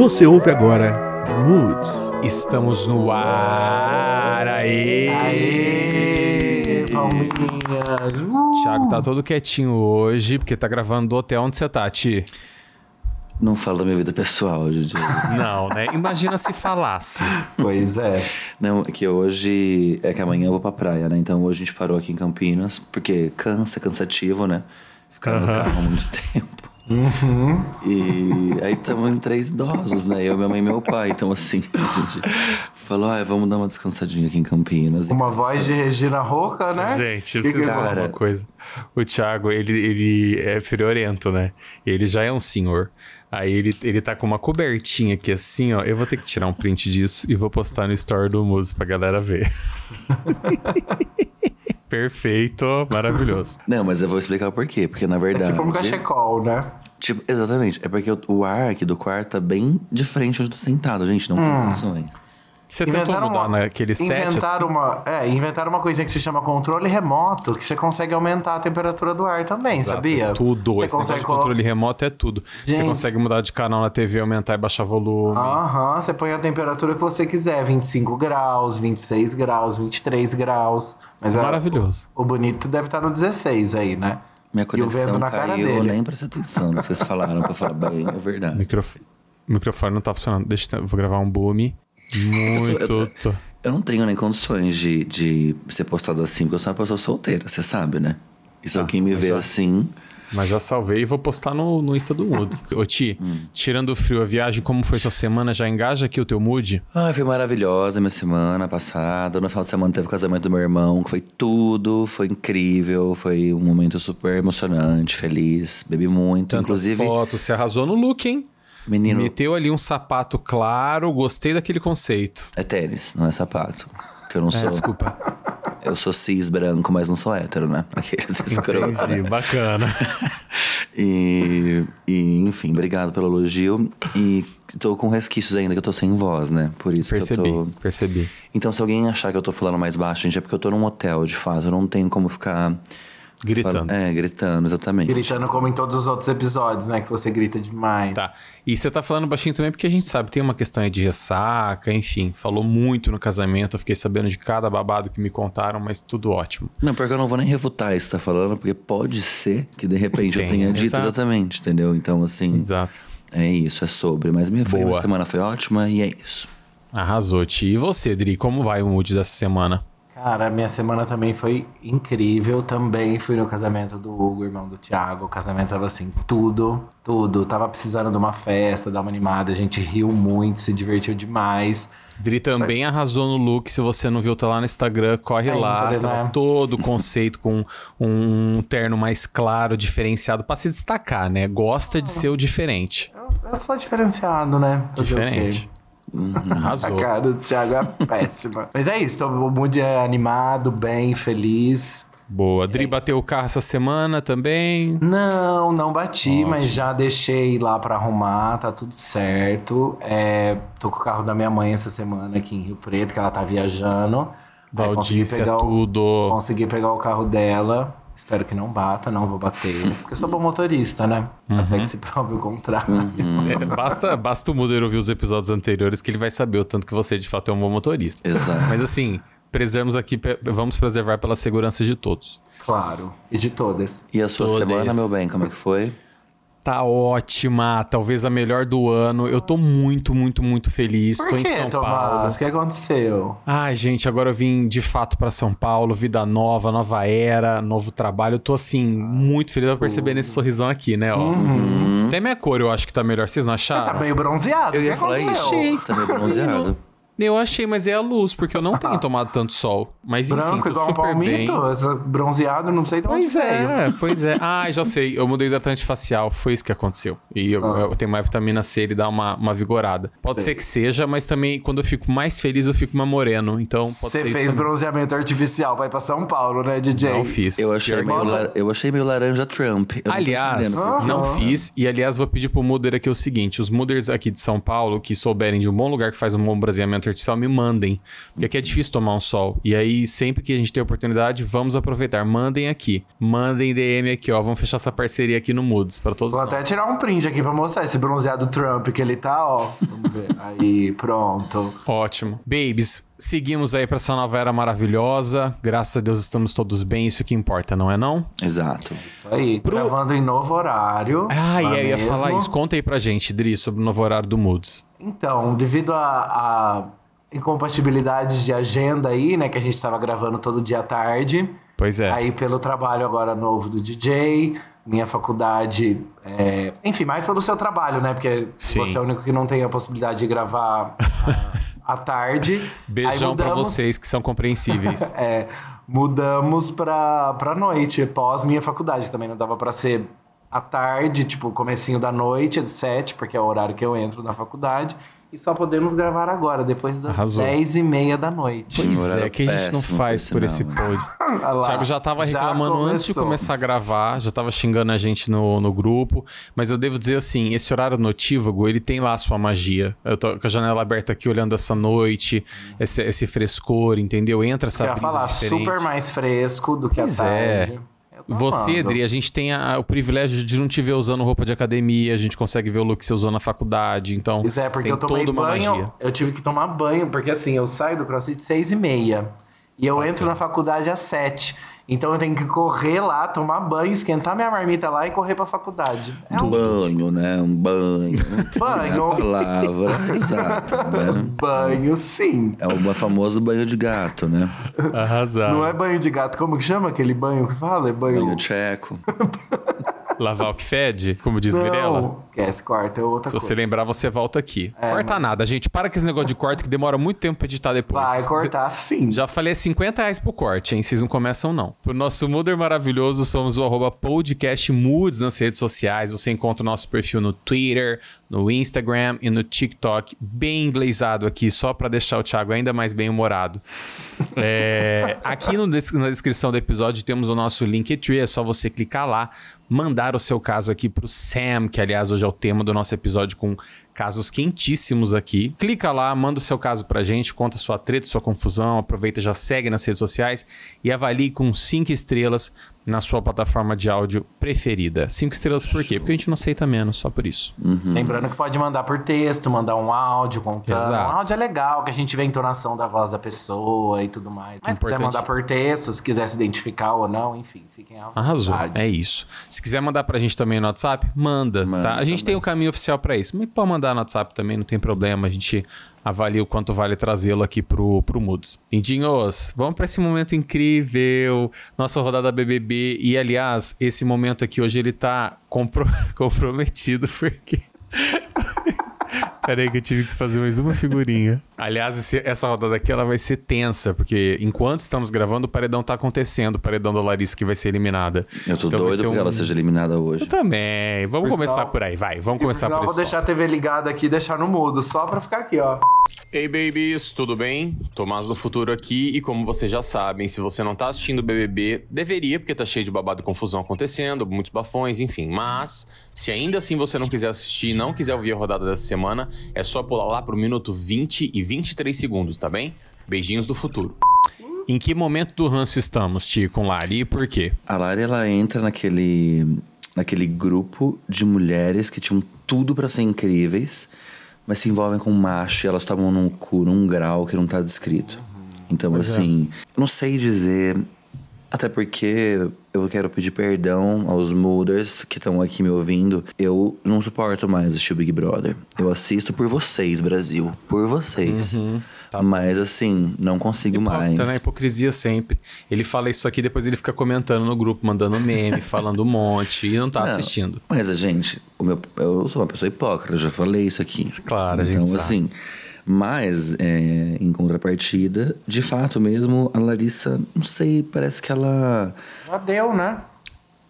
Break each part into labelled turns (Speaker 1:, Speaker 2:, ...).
Speaker 1: Você ouve agora Moods.
Speaker 2: Estamos no ar, aê!
Speaker 3: Aê, palminhas. Uh.
Speaker 2: Thiago tá todo quietinho hoje, porque tá gravando do hotel onde você tá, Ti.
Speaker 4: Não fala da minha vida pessoal, Didi.
Speaker 2: Não, né? Imagina se falasse.
Speaker 3: Pois é.
Speaker 4: Não, é que hoje. É que amanhã eu vou pra praia, né? Então hoje a gente parou aqui em Campinas, porque cansa, cansativo, né? Ficar no carro há muito tempo. E aí estamos em três idosos, né? Eu, minha mãe e meu pai. Então, assim, a gente falou: ah, vamos dar uma descansadinha aqui em Campinas. E-
Speaker 3: Uma voz de Regina Roca, né?
Speaker 2: Gente, eu preciso falar uma coisa. O Thiago, ele, ele é friorento, né? Ele já é um senhor. Aí ele, ele tá com uma cobertinha aqui assim, ó. Eu vou ter que tirar um print disso e vou postar no story do Muso pra galera ver. Perfeito, maravilhoso.
Speaker 4: Não, mas eu vou explicar o porquê. Porque, na verdade.
Speaker 3: Tipo um cachecol, né?
Speaker 4: Tipo, exatamente. É porque o, ar aqui do quarto tá bem de frente onde eu tô sentado, gente. Não tem condições.
Speaker 2: Você tentou mudar naquele set
Speaker 3: inventaram
Speaker 2: assim?
Speaker 3: uma, é, inventaram uma coisinha que se chama controle remoto, que você consegue aumentar a temperatura do ar também, sabia?
Speaker 2: Tudo.
Speaker 3: Você
Speaker 2: Esse negócio de
Speaker 3: colo-
Speaker 2: controle remoto é tudo. Você
Speaker 3: Gente.
Speaker 2: consegue mudar de canal na TV, aumentar e baixar volume.
Speaker 3: Aham, você põe a temperatura que você quiser, 25 graus, 26 graus, 23 graus. Mas é-
Speaker 2: Maravilhoso.
Speaker 3: O, o bonito deve estar no 16 aí, né?
Speaker 4: Minha
Speaker 3: e o vento
Speaker 4: conexão
Speaker 3: na cara
Speaker 4: caiu, eu
Speaker 3: dele.
Speaker 4: nem prestei atenção no que vocês falaram pra falar bem, é verdade.
Speaker 2: microfone, o microfone não tá funcionando. Deixa eu, vou gravar um boom. Muito.
Speaker 4: Eu
Speaker 2: tô-
Speaker 4: Eu não tenho nem condições de, de ser postado assim, porque eu sou uma pessoa solteira, você sabe, né? E se alguém me vê
Speaker 2: já-
Speaker 4: assim,
Speaker 2: Mas já salvei e vou postar no, no Insta do Mood. Ô, Ti, tirando o frio, a viagem, como foi sua semana? Já engaja aqui o teu mood?
Speaker 4: Ai, foi maravilhosa minha semana passada. No final de semana teve o casamento do meu irmão, que foi tudo, foi incrível, foi um momento super emocionante, feliz, bebi muito.
Speaker 2: Tantas
Speaker 4: Inclusive,
Speaker 2: fotos, você arrasou no look, hein?
Speaker 4: Menino,
Speaker 2: Meteu ali um sapato claro, gostei daquele conceito.
Speaker 4: é tênis, não é sapato. Que eu não
Speaker 2: É,
Speaker 4: sou.
Speaker 2: desculpa.
Speaker 4: Eu sou cis branco, mas não sou hétero, né? Aqueles escrotos.
Speaker 2: Entendi,
Speaker 4: né?
Speaker 2: bacana.
Speaker 4: E, e, enfim, obrigado pelo elogio. E tô com resquícios ainda que eu tô sem voz, né? Por isso
Speaker 2: Percebi,
Speaker 4: que eu tô.
Speaker 2: percebi.
Speaker 4: Então, se alguém achar que eu tô falando mais baixo, gente, é porque eu tô num hotel, de fato. Eu não tenho como ficar.
Speaker 2: Gritando.
Speaker 4: É, gritando, exatamente.
Speaker 3: Gritando como em todos os outros episódios, né? Que você grita demais.
Speaker 2: Tá. E você tá falando baixinho também porque a gente sabe, tem uma questão aí de ressaca, enfim. Falou muito no casamento, eu fiquei sabendo de cada babado que me contaram, mas tudo ótimo.
Speaker 4: Não, porque eu não vou nem refutar isso que tá falando, porque pode ser que de repente eu tenha dito
Speaker 2: exato.
Speaker 4: exatamente, entendeu? Então, assim,
Speaker 2: Exato.
Speaker 4: é isso, é sobre. Mas minha, foi, minha semana foi ótima e é isso.
Speaker 2: Arrasou, Ti. E você, Dri, como vai o mood dessa semana?
Speaker 3: Cara, minha semana também foi incrível. Também fui no casamento do Hugo, irmão do Thiago. O casamento tava assim, tudo, tudo. Tava precisando de uma festa, dar uma animada. A gente riu muito, se divertiu demais.
Speaker 2: Dri também arrasou no look. Se você não viu, tá lá no Instagram, corre
Speaker 3: Ainda,
Speaker 2: lá.
Speaker 3: né?
Speaker 2: Tava todo o conceito com um terno mais claro, diferenciado, pra se destacar, né? Gosta de ser o diferente.
Speaker 3: Eu, eu sou diferenciado, né? Fazer o quê?
Speaker 2: Diferente.
Speaker 3: A
Speaker 2: Arrasou.
Speaker 3: cara do Thiago é péssima. Mas é isso, tô- o mood é animado, bem, feliz.
Speaker 2: Boa. Dri bateu o carro essa semana também.
Speaker 3: Não, não bati, mas já deixei lá pra arrumar, tá tudo certo. É, tô com o carro da minha mãe essa semana aqui em Rio Preto, que ela tá viajando. Aí consegui
Speaker 2: Valdícia,
Speaker 3: pegar o-
Speaker 2: tudo.
Speaker 3: Consegui pegar o carro dela. Espero que não bata, não vou bater. Porque eu sou bom motorista, né?
Speaker 2: Uhum.
Speaker 3: Até que se prove o contrário.
Speaker 2: É, basta, basta o Muder ouvir os episódios anteriores que ele vai saber o tanto que você de fato é um bom motorista.
Speaker 4: Exato.
Speaker 2: Mas assim, preservamos aqui, vamos preservar pela segurança de todos.
Speaker 3: Claro. E de todas.
Speaker 4: E a sua
Speaker 2: Todas.
Speaker 4: semana, meu bem, como é que foi?
Speaker 2: Tá ótima, talvez a melhor do ano. Eu tô muito, muito, muito feliz.
Speaker 3: Por
Speaker 2: tô em
Speaker 3: que,
Speaker 2: São
Speaker 3: Tomás?
Speaker 2: Paulo.
Speaker 3: O que aconteceu?
Speaker 2: Ai, gente, agora eu vim de fato pra São Paulo, vida nova, nova era, novo trabalho. Eu tô assim, muito feliz pra perceber nesse sorrisão aqui, né? Ó. Até minha cor eu acho que tá melhor. Vocês não acharam?
Speaker 3: Tá meio bronzeado.
Speaker 4: Eu ia falar isso. Você tá meio bronzeado.
Speaker 2: Eu achei, mas é a luz, porque eu não tenho tomado tanto sol. Mas enfim,
Speaker 3: Branco
Speaker 2: tô
Speaker 3: igual um
Speaker 2: super bem.
Speaker 3: palmito, bronzeado, não sei de onde
Speaker 2: Pois
Speaker 3: veio.
Speaker 2: é, pois é. Ah, já sei. Eu mudei hidratante facial. Foi isso que aconteceu. E eu,
Speaker 3: Ah.
Speaker 2: eu tenho mais vitamina C, ele dá uma, uma vigorada. Pode ser que seja, mas também quando eu fico mais feliz, eu fico mais moreno. Então pode
Speaker 3: Você fez bronzeamento artificial pra ir pra São Paulo, né, DJ?
Speaker 2: Não fiz.
Speaker 4: Eu achei, meio, la- eu achei meio laranja Trump. Eu não
Speaker 2: Aliás, não
Speaker 3: Aham.
Speaker 2: fiz. E aliás, vou pedir pro Muder aqui o seguinte: os Muders aqui de São Paulo que souberem de um bom lugar que faz um bom bronzeamento inteligência artificial, me mandem. Porque aqui é difícil tomar um sol. E aí, sempre que a gente tem oportunidade, vamos aproveitar. Mandem aqui. Mandem DM aqui, ó. Vamos fechar essa parceria aqui no Moods pra todos
Speaker 3: Vou
Speaker 2: nós.
Speaker 3: até tirar um print aqui pra mostrar esse bronzeado Trump que ele tá, ó. Vamos ver. Aí, pronto.
Speaker 2: Ótimo. Babies, seguimos aí pra essa nova era maravilhosa. Graças a Deus estamos todos bem, isso que importa, não é não?
Speaker 4: Exato.
Speaker 3: Isso aí. Gravando em novo horário.
Speaker 2: Ah, e
Speaker 3: é
Speaker 2: aí eu ia falar isso. Conta aí pra gente, Dri, sobre o novo horário do Moods.
Speaker 3: Então, devido a, a incompatibilidades de agenda aí, né? Que a gente tava gravando todo dia à tarde.
Speaker 2: Pois é.
Speaker 3: Aí pelo trabalho agora novo do DJ, minha faculdade, é, enfim, mais pelo seu trabalho, né? Porque
Speaker 2: Sim.
Speaker 3: você é o único que não tem a possibilidade de gravar à, à tarde.
Speaker 2: Beijão
Speaker 3: mudamos-
Speaker 2: vocês que são compreensíveis.
Speaker 3: É, mudamos pra, pra noite, pós minha faculdade. Também não dava pra ser à tarde, tipo, comecinho da noite, às sete, porque é o horário que eu entro na faculdade. E só podemos gravar agora, depois das
Speaker 2: Arrasou.
Speaker 3: dez e meia da noite.
Speaker 2: Pois
Speaker 4: horário
Speaker 2: é, que a gente não faz
Speaker 4: por
Speaker 2: esse pod. O Thiago já tava
Speaker 3: já
Speaker 2: reclamando antes de começar a gravar, já tava xingando a gente no, no grupo. Mas eu devo dizer assim, esse horário notívago, ele tem lá a sua magia. Eu tô com a janela aberta aqui, olhando essa noite, esse, esse frescor, entendeu? Entra essa
Speaker 3: Eu ia
Speaker 2: brisa
Speaker 3: falar,
Speaker 2: diferente.
Speaker 3: super mais fresco do que
Speaker 2: Pois
Speaker 3: a
Speaker 2: é.
Speaker 3: tarde. Tô
Speaker 2: Você. Adri, a gente tem a- o privilégio de não te ver usando roupa de academia, a gente consegue ver o look que você usou na faculdade, então
Speaker 3: Pois é, porque
Speaker 2: tem
Speaker 3: eu tomei
Speaker 2: toda uma
Speaker 3: banho,
Speaker 2: magia.
Speaker 3: eu tive que tomar banho, porque assim, eu saio do crossfit seis e meia. E eu entro na faculdade às sete. Então eu tenho que correr lá, tomar banho, esquentar minha marmita lá e correr pra faculdade. É
Speaker 4: Um banho, né? Um banho.
Speaker 3: Banho.
Speaker 4: É a palavra. Exato. Né?
Speaker 3: banho, sim.
Speaker 4: É o famoso banho de gato, né?
Speaker 2: Arrasar.
Speaker 3: Não é banho de gato, como que chama aquele banho que fala? É banho...
Speaker 4: Banho tcheco.
Speaker 2: Lavar o que fede, como diz Mirella.
Speaker 3: Não, que esse corta é outra
Speaker 2: Se você
Speaker 3: coisa.
Speaker 2: lembrar, você volta aqui.
Speaker 3: É,
Speaker 2: corta nada, gente. Para com esse negócio de corte que demora muito tempo pra editar depois.
Speaker 3: Vai cortar sim.
Speaker 2: Já falei é 50 reais pro corte, hein? Vocês não começam, não. Pro nosso Mooder maravilhoso, somos o arroba podcast Moods nas redes sociais. Você encontra o nosso perfil no Twitter, no Instagram e no TikTok. Bem inglesado aqui, só pra deixar o Thiago ainda mais bem-humorado. É, aqui no na descrição do episódio temos o nosso Linktree. É só você clicar lá, mandar o seu caso aqui pro Sam, que aliás hoje é o tema do nosso episódio com casos quentíssimos aqui. Clica lá, manda o seu caso pra gente, conta sua treta, sua confusão, aproveita, já segue nas redes sociais e avalie com cinco estrelas na sua plataforma de áudio preferida. Cinco estrelas por quê? Porque a gente não aceita menos, só por isso.
Speaker 3: Lembrando que pode mandar por texto, mandar um áudio contando.
Speaker 2: Exato.
Speaker 3: Um áudio é legal, que a gente vê a entonação da voz da pessoa e tudo mais. Mas se quiser
Speaker 2: Importante.
Speaker 3: mandar por texto, se quiser se identificar ou não, enfim, fiquem à vontade.
Speaker 2: Arrasou. É isso. Se quiser mandar pra gente também no WhatsApp, manda,
Speaker 4: Manda
Speaker 2: tá? A gente
Speaker 4: também.
Speaker 2: tem o caminho oficial pra isso. Mas pode mandar no WhatsApp também, não tem problema. A gente avalia o quanto vale trazê-lo aqui pro, pro Moods. Lindinhos, vamos pra esse momento incrível. Nossa rodada BBB. E, aliás, esse momento aqui hoje ele tá compro- comprometido porque... Peraí que eu tive que fazer mais uma figurinha. Aliás, esse- essa rodada aqui ela vai ser tensa, porque enquanto estamos gravando, o paredão tá acontecendo, o paredão da Larissa que vai ser eliminada.
Speaker 4: Eu tô
Speaker 2: Então vai
Speaker 4: doido
Speaker 2: um-
Speaker 4: ela seja eliminada hoje.
Speaker 2: Eu também. Vamos
Speaker 3: Por
Speaker 2: começar
Speaker 3: sinal-
Speaker 2: por aí, vai. Vamos
Speaker 3: E por
Speaker 2: começar
Speaker 3: sinal,
Speaker 2: por
Speaker 3: vou
Speaker 2: isso.
Speaker 3: deixar a TV ligada aqui e deixar no mudo, só pra ficar aqui, ó.
Speaker 5: Ei, babies, tudo bem? Tomás do Futuro aqui e como vocês já sabem, se você não tá assistindo o BBB, deveria, porque tá cheio de babado e confusão acontecendo, muitos bafões, enfim. Mas, se ainda assim você não quiser assistir e não quiser ouvir a rodada dessa semana, é só pular lá pro minuto 20 e 23 segundos, tá bem? Beijinhos do futuro.
Speaker 2: Em que momento do ranço estamos, Ti, com Lari e por quê?
Speaker 4: A Lari, ela entra naquele, naquele grupo de mulheres que tinham tudo pra ser incríveis, mas se envolvem com macho e elas tomam num cu, num grau que não tá descrito. Então, assim, não sei dizer. Até porque eu quero pedir perdão aos mooders que estão aqui me ouvindo. Eu não suporto mais assistir o Big Brother. Eu assisto por vocês, Brasil. Por vocês. Mas, assim, não consigo mais.
Speaker 2: Tá na hipocrisia sempre. Ele fala isso aqui, depois ele fica comentando no grupo, mandando meme, falando um monte e não tá
Speaker 4: Não,
Speaker 2: assistindo.
Speaker 4: Mas a gente, o meu, eu sou uma pessoa hipócrita, eu já falei isso aqui.
Speaker 2: Claro, a gente
Speaker 4: Então,
Speaker 2: sabe.
Speaker 4: Mas é, em contrapartida, de fato mesmo, a Larissa, não sei, parece que ela
Speaker 3: Já deu, né?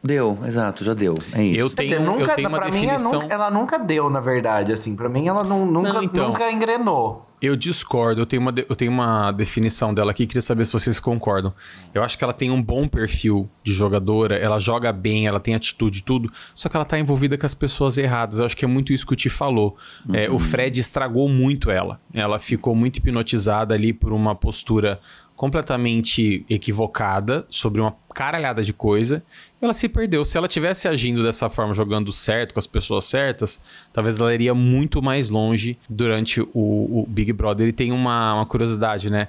Speaker 4: deu, exato, já deu. É isso.
Speaker 2: Eu tenho,
Speaker 3: dizer, nunca,
Speaker 2: eu tenho uma
Speaker 3: pra mim, ela
Speaker 2: definição.
Speaker 3: nunca, ela nunca deu, na verdade, assim. Pra mim, ela não- nunca,
Speaker 2: Não, então.
Speaker 3: nunca engrenou.
Speaker 2: Eu discordo, eu tenho, uma, eu tenho uma definição dela aqui, queria saber se vocês concordam. Eu acho que ela tem um bom perfil de jogadora, ela joga bem, ela tem atitude e tudo, só que ela tá envolvida com as pessoas erradas. Eu acho que é muito isso que o Ti falou. É, o Fred estragou muito ela. Ela ficou muito hipnotizada ali por uma postura completamente equivocada sobre uma caralhada de coisa. Ela se perdeu. Se ela tivesse agindo dessa forma, jogando certo, com as pessoas certas, talvez ela iria muito mais longe durante o, o Big Brother. E tem uma, uma curiosidade, né?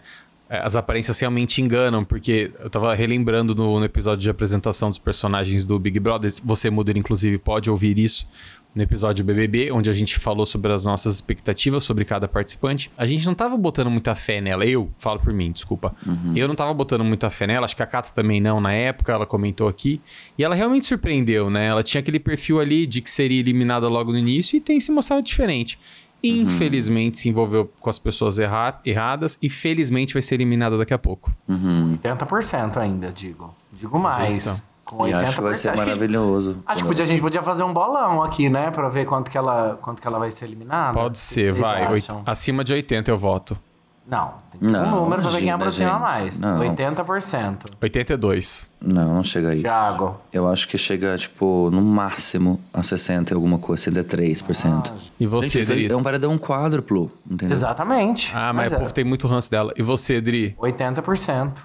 Speaker 2: É, As aparências realmente enganam, porque eu tava relembrando no, no episódio de apresentação dos personagens do Big Brother. Você, Muder, inclusive, pode ouvir isso no episódio BBB, onde a gente falou sobre as nossas expectativas sobre cada participante. A gente não tava botando muita fé nela. Eu falo por mim, desculpa. Eu não tava botando muita fé nela. Acho que a Kata também não na época. Ela comentou aqui. E ela realmente surpreendeu, né? Ela tinha aquele perfil ali de que seria eliminada logo no início e tem se mostrado diferente. Infelizmente se envolveu com as pessoas erra- erradas e felizmente vai ser eliminada daqui a pouco.
Speaker 3: 80% ainda, digo. Digo mais. Com 80%.
Speaker 4: E acho que vai ser
Speaker 3: Acho que-
Speaker 4: maravilhoso.
Speaker 3: Acho que podia- a gente podia fazer um bolão aqui, né? Pra ver quanto que ela, quanto que ela vai ser eliminada.
Speaker 2: Pode ser,
Speaker 3: que vocês
Speaker 2: vai. Oit-? Acima de 80 eu voto.
Speaker 3: Não, tem que ser um
Speaker 4: Não,
Speaker 3: número pra ver quem
Speaker 4: imagina,
Speaker 3: aproxima
Speaker 4: gente.
Speaker 3: mais.
Speaker 4: Não.
Speaker 3: 80%.
Speaker 2: 82.
Speaker 4: Não, não chega aí.
Speaker 3: Thiago.
Speaker 4: Eu acho que chega, tipo, no máximo a 60 e alguma coisa, 63%.
Speaker 2: E você,
Speaker 4: Gente,
Speaker 2: Dris?
Speaker 4: é um paredão quádruplo, entendeu?
Speaker 3: Exatamente.
Speaker 2: Ah, mas,
Speaker 3: é
Speaker 2: o povo tem muito ranço dela. E você, Dri?
Speaker 3: 80%.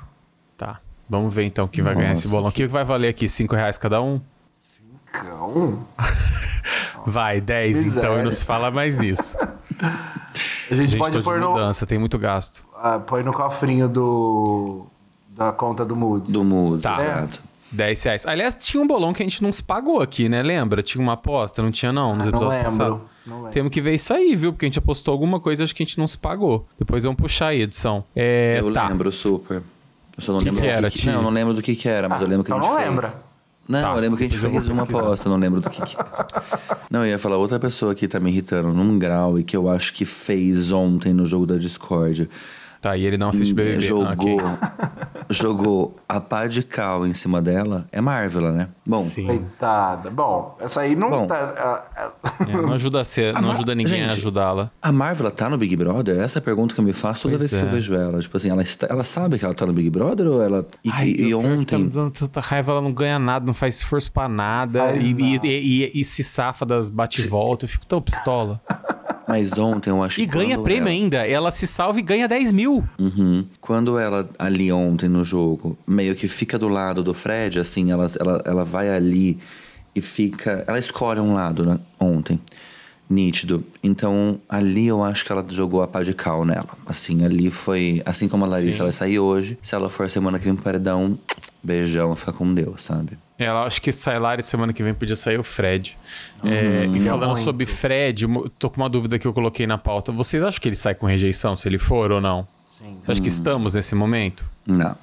Speaker 2: Tá. Vamos ver então quem vai ganhar esse
Speaker 4: Nossa,
Speaker 2: bolão. O que vai valer aqui? 5 reais cada um?
Speaker 3: Cão.
Speaker 2: Vai, 10 então, e não se fala mais nisso.
Speaker 3: A gente,
Speaker 2: Gente,
Speaker 3: pode pôr no,
Speaker 2: mudança, tem muito gasto.
Speaker 3: ah, põe no cofrinho do da conta do Moods.
Speaker 4: Do mudo,
Speaker 2: Tá.
Speaker 4: exato.
Speaker 2: 10 reais. Aliás, tinha um bolão que a gente não se pagou aqui, né? Lembra? Tinha uma aposta, não tinha não, nos
Speaker 3: Ah, não
Speaker 2: episódios
Speaker 3: lembro.
Speaker 2: passados.
Speaker 3: Não lembro.
Speaker 2: Temos que ver isso aí, viu? Porque a gente apostou alguma coisa, acho que a gente não se pagou. Depois vamos puxar aí a edição. É,
Speaker 4: Eu
Speaker 2: tá.
Speaker 4: lembro super. Eu só não
Speaker 2: Que
Speaker 4: lembro
Speaker 2: que
Speaker 4: do
Speaker 2: era,
Speaker 4: que,
Speaker 2: Ti?
Speaker 4: Não, não lembro do que que era, mas eu lembro que
Speaker 3: então
Speaker 4: a gente
Speaker 3: não
Speaker 4: fez.
Speaker 3: lembra.
Speaker 4: Não,
Speaker 2: Tá,
Speaker 4: eu lembro que a gente fez uma aposta, eu não lembro do que que era. Não, eu ia falar outra pessoa que tá me irritando num grau e que eu acho que fez ontem no jogo da Discord.
Speaker 2: Tá, e ele não assiste BBB. Ah,
Speaker 4: jogou,
Speaker 2: ok.
Speaker 4: jogou a pá de cal em cima dela. É Marvel, né? Bom,
Speaker 2: Sim.
Speaker 3: Coitada. Bom, essa aí não
Speaker 4: Bom.
Speaker 3: tá. ah, ah,
Speaker 2: É, não ajuda, a ser, não
Speaker 4: Mar-
Speaker 2: ajuda ninguém a
Speaker 4: Gente,
Speaker 2: ajudá-la.
Speaker 4: a Marvel tá no Big Brother? Essa é a pergunta que eu me faço toda
Speaker 2: Pois
Speaker 4: vez que
Speaker 2: é.
Speaker 4: eu vejo ela. Tipo assim, ela, está- ela sabe que ela tá no Big Brother ou ela. E,
Speaker 2: Ai,
Speaker 4: e
Speaker 2: o pior que tá
Speaker 4: ontem.
Speaker 2: dando tanta raiva, ela não ganha nada, não faz esforço pra nada
Speaker 3: Faz
Speaker 2: e, e, e- e- e se safa das bate-volta. Eu fico tão pistola.
Speaker 4: Mas ontem eu acho
Speaker 2: E
Speaker 4: que.
Speaker 2: ganha
Speaker 4: quando
Speaker 2: prêmio
Speaker 4: ela-
Speaker 2: ainda. Ela se salva e ganha 10 mil.
Speaker 4: Uhum. Quando ela, ali ontem no jogo, meio que fica do lado do Fred, assim, ela, ela, ela vai ali e fica. Ela escolhe um lado, né? Ontem. Nítido. Então, ali eu acho que ela jogou a pá de cal nela. Assim, ali foi. Assim como a Larissa
Speaker 2: Sim.
Speaker 4: vai sair hoje, se ela for semana que vem pro paredão, beijão, fica com Deus, sabe?
Speaker 2: Ela acho que sai lá e semana que vem podia sair o Fred. É, e falando
Speaker 3: muito.
Speaker 2: sobre Fred, tô com uma dúvida que eu coloquei na pauta. Vocês acham que ele sai com rejeição, se ele for ou não?
Speaker 3: sim,
Speaker 2: Você acha que estamos nesse momento?
Speaker 4: Não.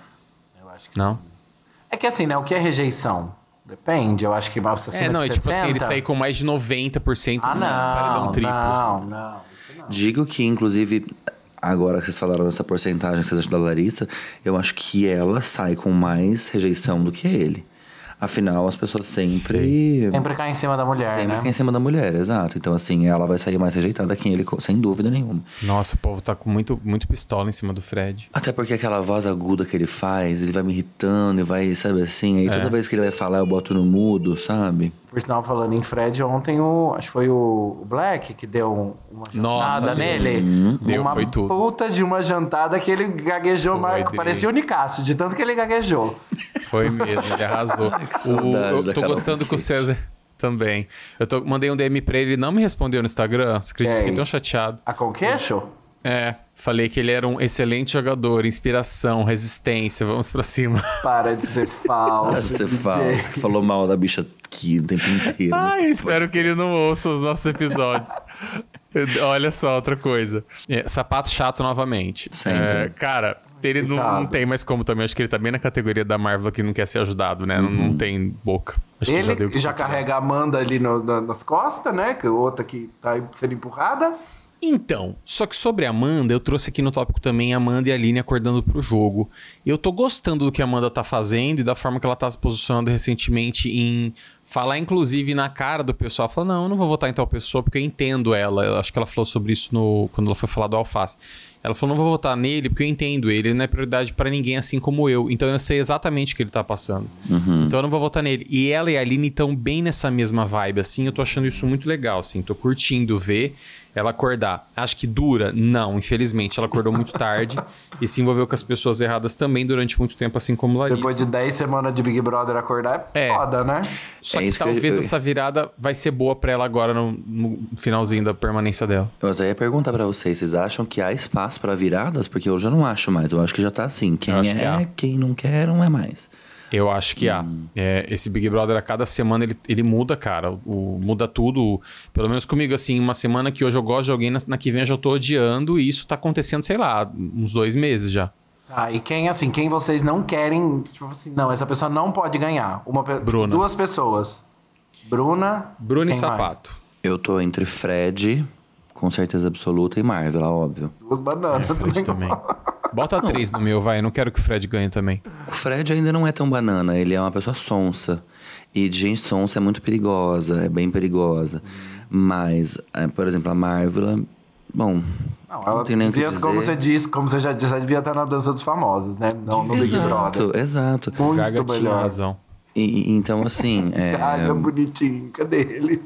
Speaker 3: eu acho que
Speaker 2: Não?
Speaker 3: sim. É que assim, né? O que é rejeição? Depende. Eu acho que você
Speaker 2: É,
Speaker 3: acima
Speaker 2: não,
Speaker 3: de
Speaker 2: é tipo assim, ele
Speaker 3: 60.
Speaker 2: sair com mais de 90%
Speaker 3: Ah,
Speaker 2: no paredão
Speaker 3: não,
Speaker 2: triplo.
Speaker 3: não, não.
Speaker 4: Digo que, inclusive, agora que vocês falaram dessa porcentagem que vocês acham da Larissa, eu acho que ela sai com mais rejeição do que ele. Afinal, as pessoas sempre.
Speaker 3: Sempre cai em cima da mulher,
Speaker 4: Sempre
Speaker 3: né?
Speaker 4: é em cima da mulher, exato. Então, assim, ela vai sair mais rejeitada que ele, sem dúvida nenhuma.
Speaker 2: Nossa, o povo tá com muito, muito pistola em cima do Fred.
Speaker 4: Até porque aquela voz aguda que ele faz, ele vai me irritando e vai, sabe assim, aí
Speaker 2: É.
Speaker 4: toda vez que ele vai falar, eu boto no mudo, sabe?
Speaker 3: Por sinal, falando em Fred, ontem o. Acho que foi o Black que deu um- uma
Speaker 2: Nossa,
Speaker 3: jantada
Speaker 2: deu.
Speaker 3: nele.
Speaker 2: Deu,
Speaker 3: uma
Speaker 2: foi tudo.
Speaker 3: puta de uma jantada que ele gaguejou
Speaker 2: Foi dele.
Speaker 3: Parecia o Nicásio, de tanto que ele gaguejou.
Speaker 2: Foi mesmo, ele arrasou. O- eu tô gostando que o. César também. Eu tô, mandei um DM pra ele, ele não me respondeu no Instagram. Você acredita? Fiquei tão chateado.
Speaker 3: A Conqueixo?
Speaker 2: É, falei que ele era um excelente jogador, inspiração, resistência, vamos pra cima.
Speaker 3: Para de ser falso.
Speaker 4: Você
Speaker 3: DJ.
Speaker 4: fala, falou mal da bicha aqui o tempo inteiro.
Speaker 2: Ai, espero que ele não ouça os nossos episódios. Olha só, outra coisa. É, sapato chato novamente.
Speaker 4: Sempre.
Speaker 2: É, cara, ele não, não tem mais como também. Acho que ele tá bem na categoria da Marvel que não quer ser ajudado, né? Não, não tem boca. Acho que
Speaker 3: Ele já
Speaker 2: dar.
Speaker 3: carrega a Amanda ali no- na- nas costas, né? Que outra que tá sendo empurrada.
Speaker 2: Então, só que sobre a Amanda, eu trouxe aqui no tópico também a Amanda e a Aline acordando pro jogo. Eu tô gostando do que a Amanda tá fazendo e da forma que ela tá se posicionando recentemente em falar, inclusive, na cara do pessoal. Falar, não, eu não vou votar em tal pessoa porque eu entendo ela. Eu acho que ela falou sobre isso no, quando ela foi falar do Alface. Ela falou, não vou votar nele porque eu entendo ele, ele não é prioridade para ninguém assim como eu. Então eu sei exatamente o que ele tá passando.
Speaker 4: Uhum.
Speaker 2: Então eu não vou votar nele. E ela e a Aline estão bem nessa mesma vibe, assim. Eu tô achando isso muito legal, assim. Tô curtindo ver ela acordar. Acho que dura? Não, infelizmente. Ela acordou muito tarde e se envolveu com as pessoas erradas também durante muito tempo, assim como Larissa.
Speaker 3: Depois de 10 semanas de Big Brother acordar, é,
Speaker 2: É.
Speaker 3: foda, né?
Speaker 2: Só
Speaker 4: É
Speaker 2: que
Speaker 4: que
Speaker 2: talvez
Speaker 4: eu-
Speaker 2: essa virada vai ser boa pra ela agora no, no finalzinho da permanência dela.
Speaker 4: Eu até ia perguntar pra vocês, vocês acham que há espaço pra viradas? Porque eu já não acho mais, eu acho que já tá assim. Quem
Speaker 2: que
Speaker 4: é,
Speaker 2: há.
Speaker 4: quem não quer, não é mais.
Speaker 2: Eu acho que há. É, esse Big Brother, a cada semana, ele, ele muda, cara. O, muda tudo. Pelo menos comigo, assim, uma semana que hoje eu gosto de alguém, na, na que vem eu já tô odiando. E isso tá acontecendo, sei lá, uns dois meses já.
Speaker 3: Tá, e quem, assim, quem vocês não querem, tipo assim, não, essa pessoa não pode ganhar. Uma, pe-
Speaker 2: Bruna.
Speaker 3: Duas pessoas. Bruna.
Speaker 2: Bruno e
Speaker 3: quem mais?
Speaker 2: Sapato.
Speaker 4: Eu tô entre Fred, com certeza absoluta, e Marvel, óbvio.
Speaker 3: Duas bananas.
Speaker 2: É, Fred também. Bota três no meu, vai. Eu não quero que o Fred ganhe também.
Speaker 4: O Fred ainda não é tão banana, ele é uma pessoa sonsa. E de gente sonsa é muito perigosa, é bem perigosa. Mas, é, por exemplo, a Marvel, bom,
Speaker 3: Não,
Speaker 4: não,
Speaker 3: ela
Speaker 4: tem nem o que
Speaker 3: devia,
Speaker 4: dizer.
Speaker 3: como você disse, como você já disse, ela devia estar na dança dos famosos, né? Não no Big
Speaker 4: exato,
Speaker 3: Brother.
Speaker 4: exato.
Speaker 3: Muito
Speaker 2: Gaga tinha
Speaker 3: melhor.
Speaker 2: razão.
Speaker 4: E, então, assim, é,
Speaker 3: Gaga bonitinho, cadê ele?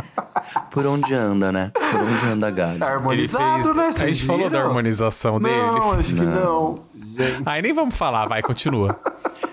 Speaker 4: por onde anda, né? Por onde anda a Gaga?
Speaker 3: Tá harmonizado,
Speaker 2: fez-
Speaker 3: né?
Speaker 2: A
Speaker 3: Vocês
Speaker 2: gente falou da
Speaker 3: viram?
Speaker 2: harmonização dele.
Speaker 3: Não, acho que não. Gente.
Speaker 2: Ai, nem vamos falar, vai, continua.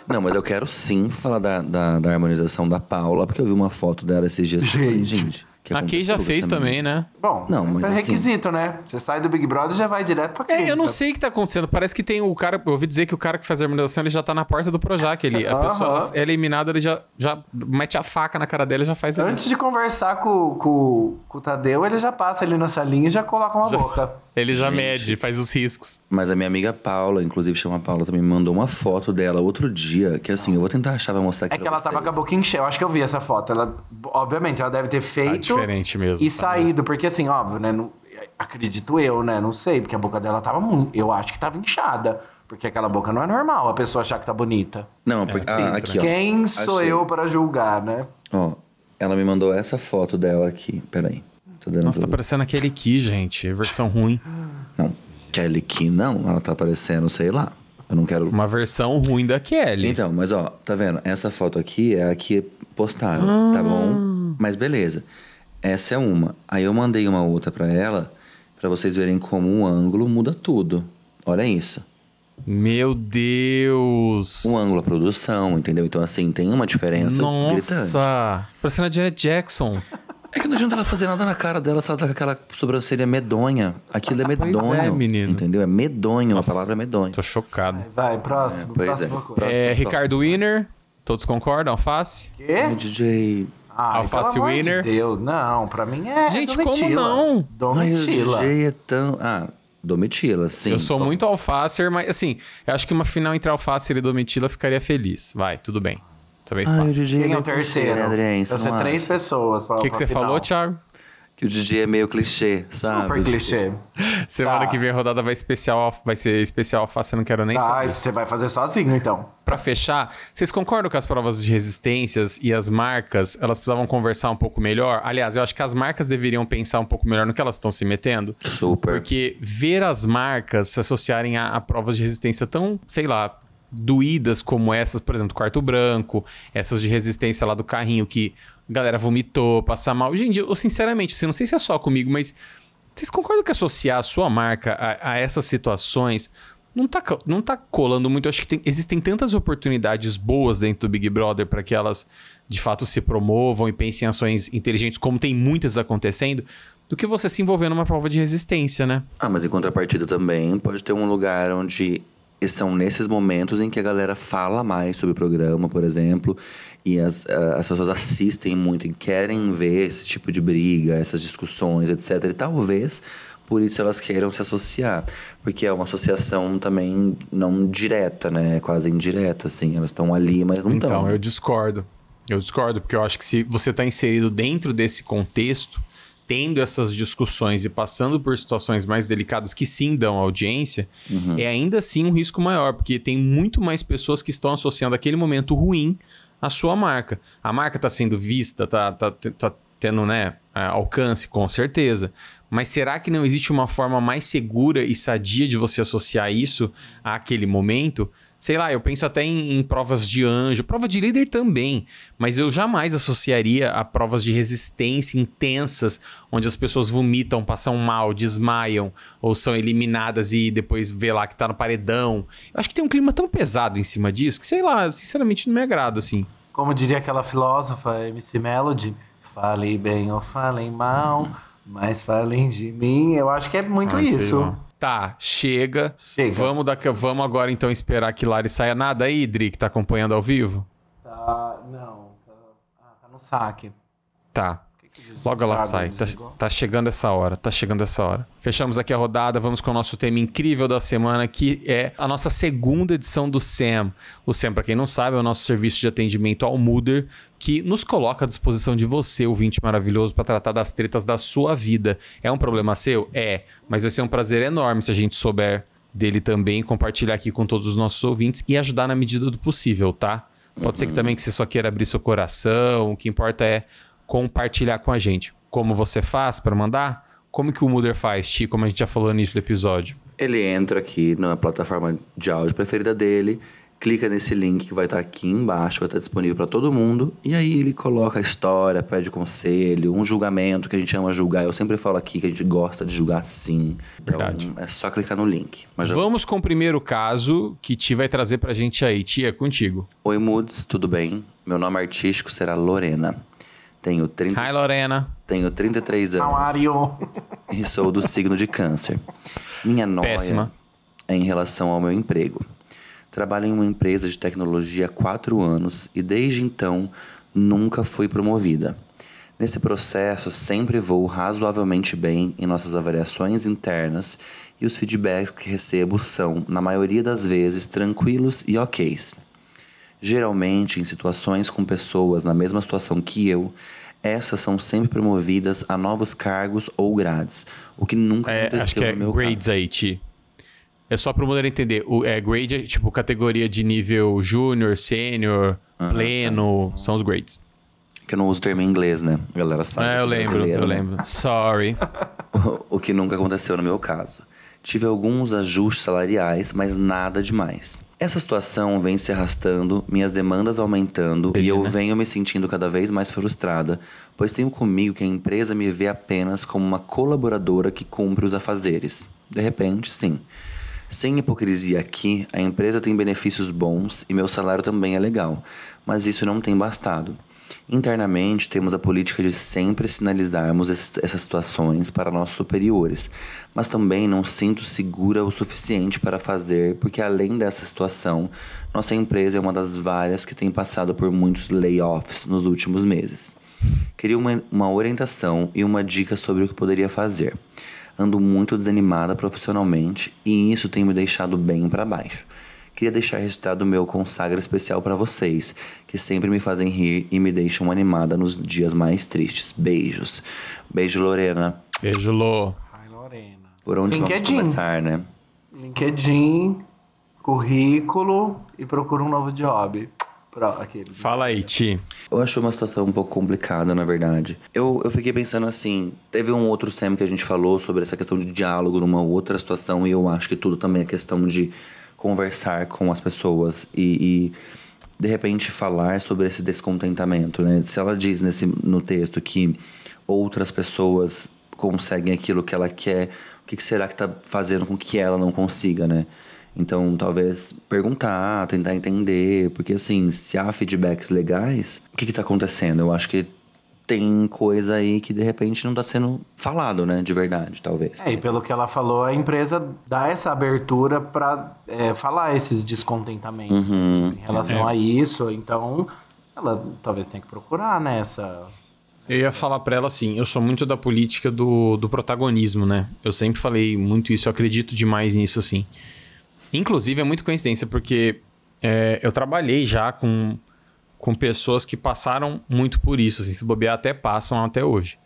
Speaker 4: Não, mas eu quero sim falar da, da, da harmonização da Paula, porque eu vi uma foto dela esses dias e falei,
Speaker 3: Gente.
Speaker 4: Gente. que
Speaker 2: A Kay já fez também, né?
Speaker 3: Bom,
Speaker 4: Não, mas
Speaker 3: é
Speaker 4: assim-
Speaker 3: requisito, né? Você sai do Big Brother e já vai direto pra clínica.
Speaker 2: É, eu não sei o que tá acontecendo. Parece que tem o cara. Eu ouvi dizer que o cara que faz a harmonização ele já tá na porta do Projac. Ele, a pessoa é eliminada, ele já, já mete a faca na cara dela e já faz ali.
Speaker 3: Antes de conversar com, com, com o Tadeu, ele já passa ali na salinha e já coloca uma
Speaker 2: Já-
Speaker 3: boca.
Speaker 2: Ele já mede, faz os riscos.
Speaker 4: Mas a minha amiga Paula, inclusive chama Paula, também me mandou uma foto dela outro dia, que assim, eu vou tentar achar pra mostrar aqui
Speaker 3: É que ela tava
Speaker 4: vocês.
Speaker 3: com a boca enchida. Eu acho que eu vi essa foto. Ela, obviamente, ela deve ter feito.
Speaker 2: Diferente mesmo,
Speaker 3: E
Speaker 2: tá
Speaker 3: saído, porque assim, óbvio, né? não- acredito eu, né? Não sei, porque a boca dela tava muito. Eu acho que tava inchada. Porque aquela boca não é normal a pessoa achar que tá bonita.
Speaker 4: Não, porque, ah,
Speaker 2: estranho.
Speaker 4: aqui, ó.
Speaker 3: Quem sou
Speaker 4: Achei.
Speaker 3: eu para julgar, né?
Speaker 4: Ó, ela me mandou essa foto dela aqui. Peraí. Tô dando
Speaker 2: Nossa, tá parecendo aquele aqui, gente. Versão ruim.
Speaker 4: Não, Kelly Key não, ela tá aparecendo, sei lá. Eu não quero.
Speaker 2: Uma versão ruim da Kelly.
Speaker 4: Então, mas ó, tá vendo? Essa foto aqui é a que postaram, tá bom? Mas beleza. Essa é uma. Aí eu mandei uma outra pra ela, pra vocês verem como um ângulo muda tudo. Olha isso.
Speaker 2: Meu Deus.
Speaker 4: Um ângulo, a produção, entendeu? Então, assim, tem uma diferença gritante.
Speaker 2: Nossa. Parecendo a Janet Jackson.
Speaker 4: É que não adianta ela fazer nada na cara dela se ela tá com aquela sobrancelha medonha. Aquilo é
Speaker 2: Pois
Speaker 4: medonho.
Speaker 2: é, menino.
Speaker 4: Entendeu? É medonho, a palavra é medonho.
Speaker 2: Tô chocado.
Speaker 3: Vai, próximo.
Speaker 4: pois
Speaker 3: próxima
Speaker 4: é.
Speaker 3: coisa.
Speaker 2: É,
Speaker 4: Próximo
Speaker 2: Ricardo Winner. Todos concordam? Alface?
Speaker 3: Quê?
Speaker 4: Ai, DJ.
Speaker 3: Ai,
Speaker 2: Alface
Speaker 3: pelo amor
Speaker 2: winner.
Speaker 3: De Deus, não, pra mim é.
Speaker 2: Gente, como
Speaker 3: Domitila.
Speaker 2: não?
Speaker 4: Ai, o
Speaker 3: Domitila.
Speaker 4: DJ é tão. Ah, Domitila, sim.
Speaker 2: Eu sou muito alfacer, mas assim, eu acho que uma final entre alfacer e Domitila ficaria feliz. Vai, tudo bem. Dessa vez
Speaker 4: Ai,
Speaker 2: passa.
Speaker 3: Quem é o terceiro?
Speaker 4: né,
Speaker 3: ser
Speaker 4: não
Speaker 3: três pessoas pra
Speaker 2: O que, que você falou, Thiago?
Speaker 4: Que o DJ é meio clichê, sabe?
Speaker 3: Super clichê.
Speaker 2: Semana
Speaker 3: Tá.
Speaker 2: que vem a rodada vai, especial, vai ser especial alface, eu não quero nem
Speaker 3: Tá,
Speaker 2: saber.
Speaker 3: isso você vai fazer sozinho, então.
Speaker 2: Pra fechar, vocês concordam que as provas de resistências e as marcas, elas precisavam conversar um pouco melhor? Aliás, eu acho que as marcas deveriam pensar um pouco melhor no que elas estão se metendo.
Speaker 4: Super.
Speaker 2: Porque ver as marcas se associarem a, a provas de resistência tão, sei lá, doídas como essas, por exemplo, do quarto branco, essas de resistência lá do carrinho que a galera vomitou, passar mal. Gente, eu sinceramente, assim, não sei se é só comigo, mas vocês concordam que associar a sua marca a, a essas situações não tá, não tá colando muito? Eu acho que tem- existem tantas oportunidades boas dentro do Big Brother para que elas de fato se promovam e pensem em ações inteligentes, como tem muitas acontecendo, do que você se envolver numa prova de resistência, né?
Speaker 4: Ah, mas em contrapartida também pode ter um lugar onde são nesses momentos em que a galera fala mais sobre o programa, por exemplo, e as, as pessoas assistem muito e querem ver esse tipo de briga, essas discussões, etc. E talvez por isso elas queiram se associar, porque é uma associação também não direta, né? É quase indireta, assim. Elas estão ali, mas não estão.
Speaker 2: Então, eu discordo. Eu discordo, porque eu acho que se você está inserido dentro desse contexto, tendo essas discussões e passando por situações mais delicadas que sim dão audiência, é ainda assim um risco maior, porque tem muito mais pessoas que estão associando aquele momento ruim à sua marca. A marca está sendo vista, tá, tá, tá tendo né, é, alcance, com certeza. Mas será que não existe uma forma mais segura e sadia de você associar isso àquele momento? Sei lá, eu penso até em, em provas de anjo, prova de líder também, mas eu jamais associaria a provas de resistência intensas, onde as pessoas vomitam, passam mal, desmaiam, ou são eliminadas e depois vê lá que tá no paredão. Eu acho que tem um clima tão pesado em cima disso que, sei lá, sinceramente não me agrada, assim.
Speaker 3: Como diria aquela filósofa, MC Melody, falem bem ou falem mal, mas falem de mim. Eu acho que é muito
Speaker 2: Ah,
Speaker 3: isso.
Speaker 2: Tá, chega.
Speaker 3: Chega.
Speaker 2: Vamos, daqui, vamos agora então esperar que Lari saia nada aí, Dri, que tá acompanhando ao vivo?
Speaker 3: Tá, não. Tá, ah, tá no saque.
Speaker 2: Tá. Logo ela sai. Tá, tá chegando essa hora. Tá chegando essa hora. Fechamos aqui a rodada. Vamos com o nosso tema incrível da semana, que é a nossa segunda edição do SAM. O SAM, para quem não sabe, é o nosso serviço de atendimento ao Mooder, que nos coloca à disposição de você, ouvinte maravilhoso, para tratar das tretas da sua vida. É um problema seu? É. Mas vai ser um prazer enorme se a gente souber dele também, compartilhar aqui com todos os nossos ouvintes e ajudar na medida do possível, tá? Pode ser que também que você só queira abrir seu coração, o que importa é compartilhar com a gente. Como você faz para mandar? Como que o Mooder faz, Ti? Como a gente já falou no início do episódio.
Speaker 4: Ele entra aqui na plataforma de áudio preferida dele, clica nesse link que vai estar aqui embaixo, vai estar disponível para todo mundo, e aí ele coloca a história, pede conselho, um julgamento que a gente ama julgar. Eu sempre falo aqui que a gente gosta de julgar sim. Então
Speaker 2: Verdade.
Speaker 4: é só clicar no link. Mas
Speaker 2: Vamos com o primeiro caso que Ti vai trazer pra gente aí. Tia, é contigo.
Speaker 4: Oi, Moods, tudo bem? Meu nome artístico será Lorena. Tenho, 30...
Speaker 2: Hi, Lorena.
Speaker 4: Tenho 33 anos.
Speaker 3: How are you?
Speaker 4: e sou do signo de câncer. Minha noia
Speaker 2: Péssima.
Speaker 4: é em relação ao meu emprego. Trabalho em uma empresa de tecnologia há quatro anos e desde então nunca fui promovida. Nesse processo, sempre vou razoavelmente bem em nossas avaliações internas e os feedbacks que recebo são, na maioria das vezes, tranquilos e ok. Geralmente, em situações com pessoas na mesma situação que eu, essas são sempre promovidas a novos cargos ou grades, o que nunca
Speaker 2: É,
Speaker 4: aconteceu
Speaker 2: acho que é
Speaker 4: no meu
Speaker 2: grades
Speaker 4: caso.
Speaker 2: aí, Ti. É só pro Mooder entender. O, é, grade é tipo categoria de nível júnior, sênior,
Speaker 4: Ah,
Speaker 2: pleno.
Speaker 4: tá.
Speaker 2: São os grades.
Speaker 4: Que eu não uso o termo em inglês, né? A galera sabe.
Speaker 2: É, eu lembro, eu
Speaker 4: né?
Speaker 2: lembro. Sorry.
Speaker 4: o que nunca aconteceu no meu caso. Tive alguns ajustes salariais, mas nada demais. Essa situação vem se arrastando, minhas demandas aumentando e eu venho me sentindo cada vez mais frustrada, pois tenho comigo que a empresa me vê apenas como uma colaboradora que cumpre os afazeres. De repente, sim. Sem hipocrisia aqui, a empresa tem benefícios bons e meu salário também é legal, mas isso não tem bastado. Internamente, temos a política de sempre sinalizarmos es- essas situações para nossos superiores, mas também não sinto segura o suficiente para fazer, porque além dessa situação, nossa empresa é uma das várias que tem passado por muitos layoffs nos últimos meses. Queria uma, uma orientação e uma dica sobre o que poderia fazer. Ando muito desanimada profissionalmente e isso tem me deixado bem para baixo. Queria deixar registrado o meu consagra especial para vocês, que sempre me fazem rir e me deixam animada nos dias mais tristes. Beijos. Beijo, Lorena.
Speaker 2: Beijo, Lô.
Speaker 3: Ai, Lorena.
Speaker 4: Por onde vamos
Speaker 3: LinkedIn.
Speaker 4: começar, né?
Speaker 3: LinkedIn, currículo e procura um novo job. Aquele.
Speaker 2: Fala aí, Ti.
Speaker 4: Eu acho uma situação um pouco complicada, na verdade. Eu, eu fiquei pensando assim: teve um outro SEM que a gente falou sobre essa questão de diálogo numa outra situação, e eu acho que tudo também é questão de conversar com as pessoas e, e, de repente falar sobre esse descontentamento, né? Se ela diz nesse, no texto que outras pessoas conseguem aquilo que ela quer, o que, que será que tá fazendo com que ela não consiga, né? Então, talvez perguntar, tentar entender, porque assim, se há feedbacks legais, o que, que tá acontecendo? Eu acho que tem coisa aí que de repente não tá sendo falado, né? De verdade, talvez.
Speaker 3: É, e pelo que ela falou, a empresa dá essa abertura pra é, falar esses descontentamentos
Speaker 2: Uhum.
Speaker 3: em relação
Speaker 2: É.
Speaker 3: a isso. Então, ela talvez tenha que procurar, né? Essa...
Speaker 2: Eu ia falar pra ela assim, eu sou muito da política do, do protagonismo, né? Eu sempre falei muito isso, eu acredito demais nisso, assim. Inclusive, é muito coincidência, porque é, eu trabalhei já com, com pessoas que passaram muito por isso, assim, se bobear até passam até hoje.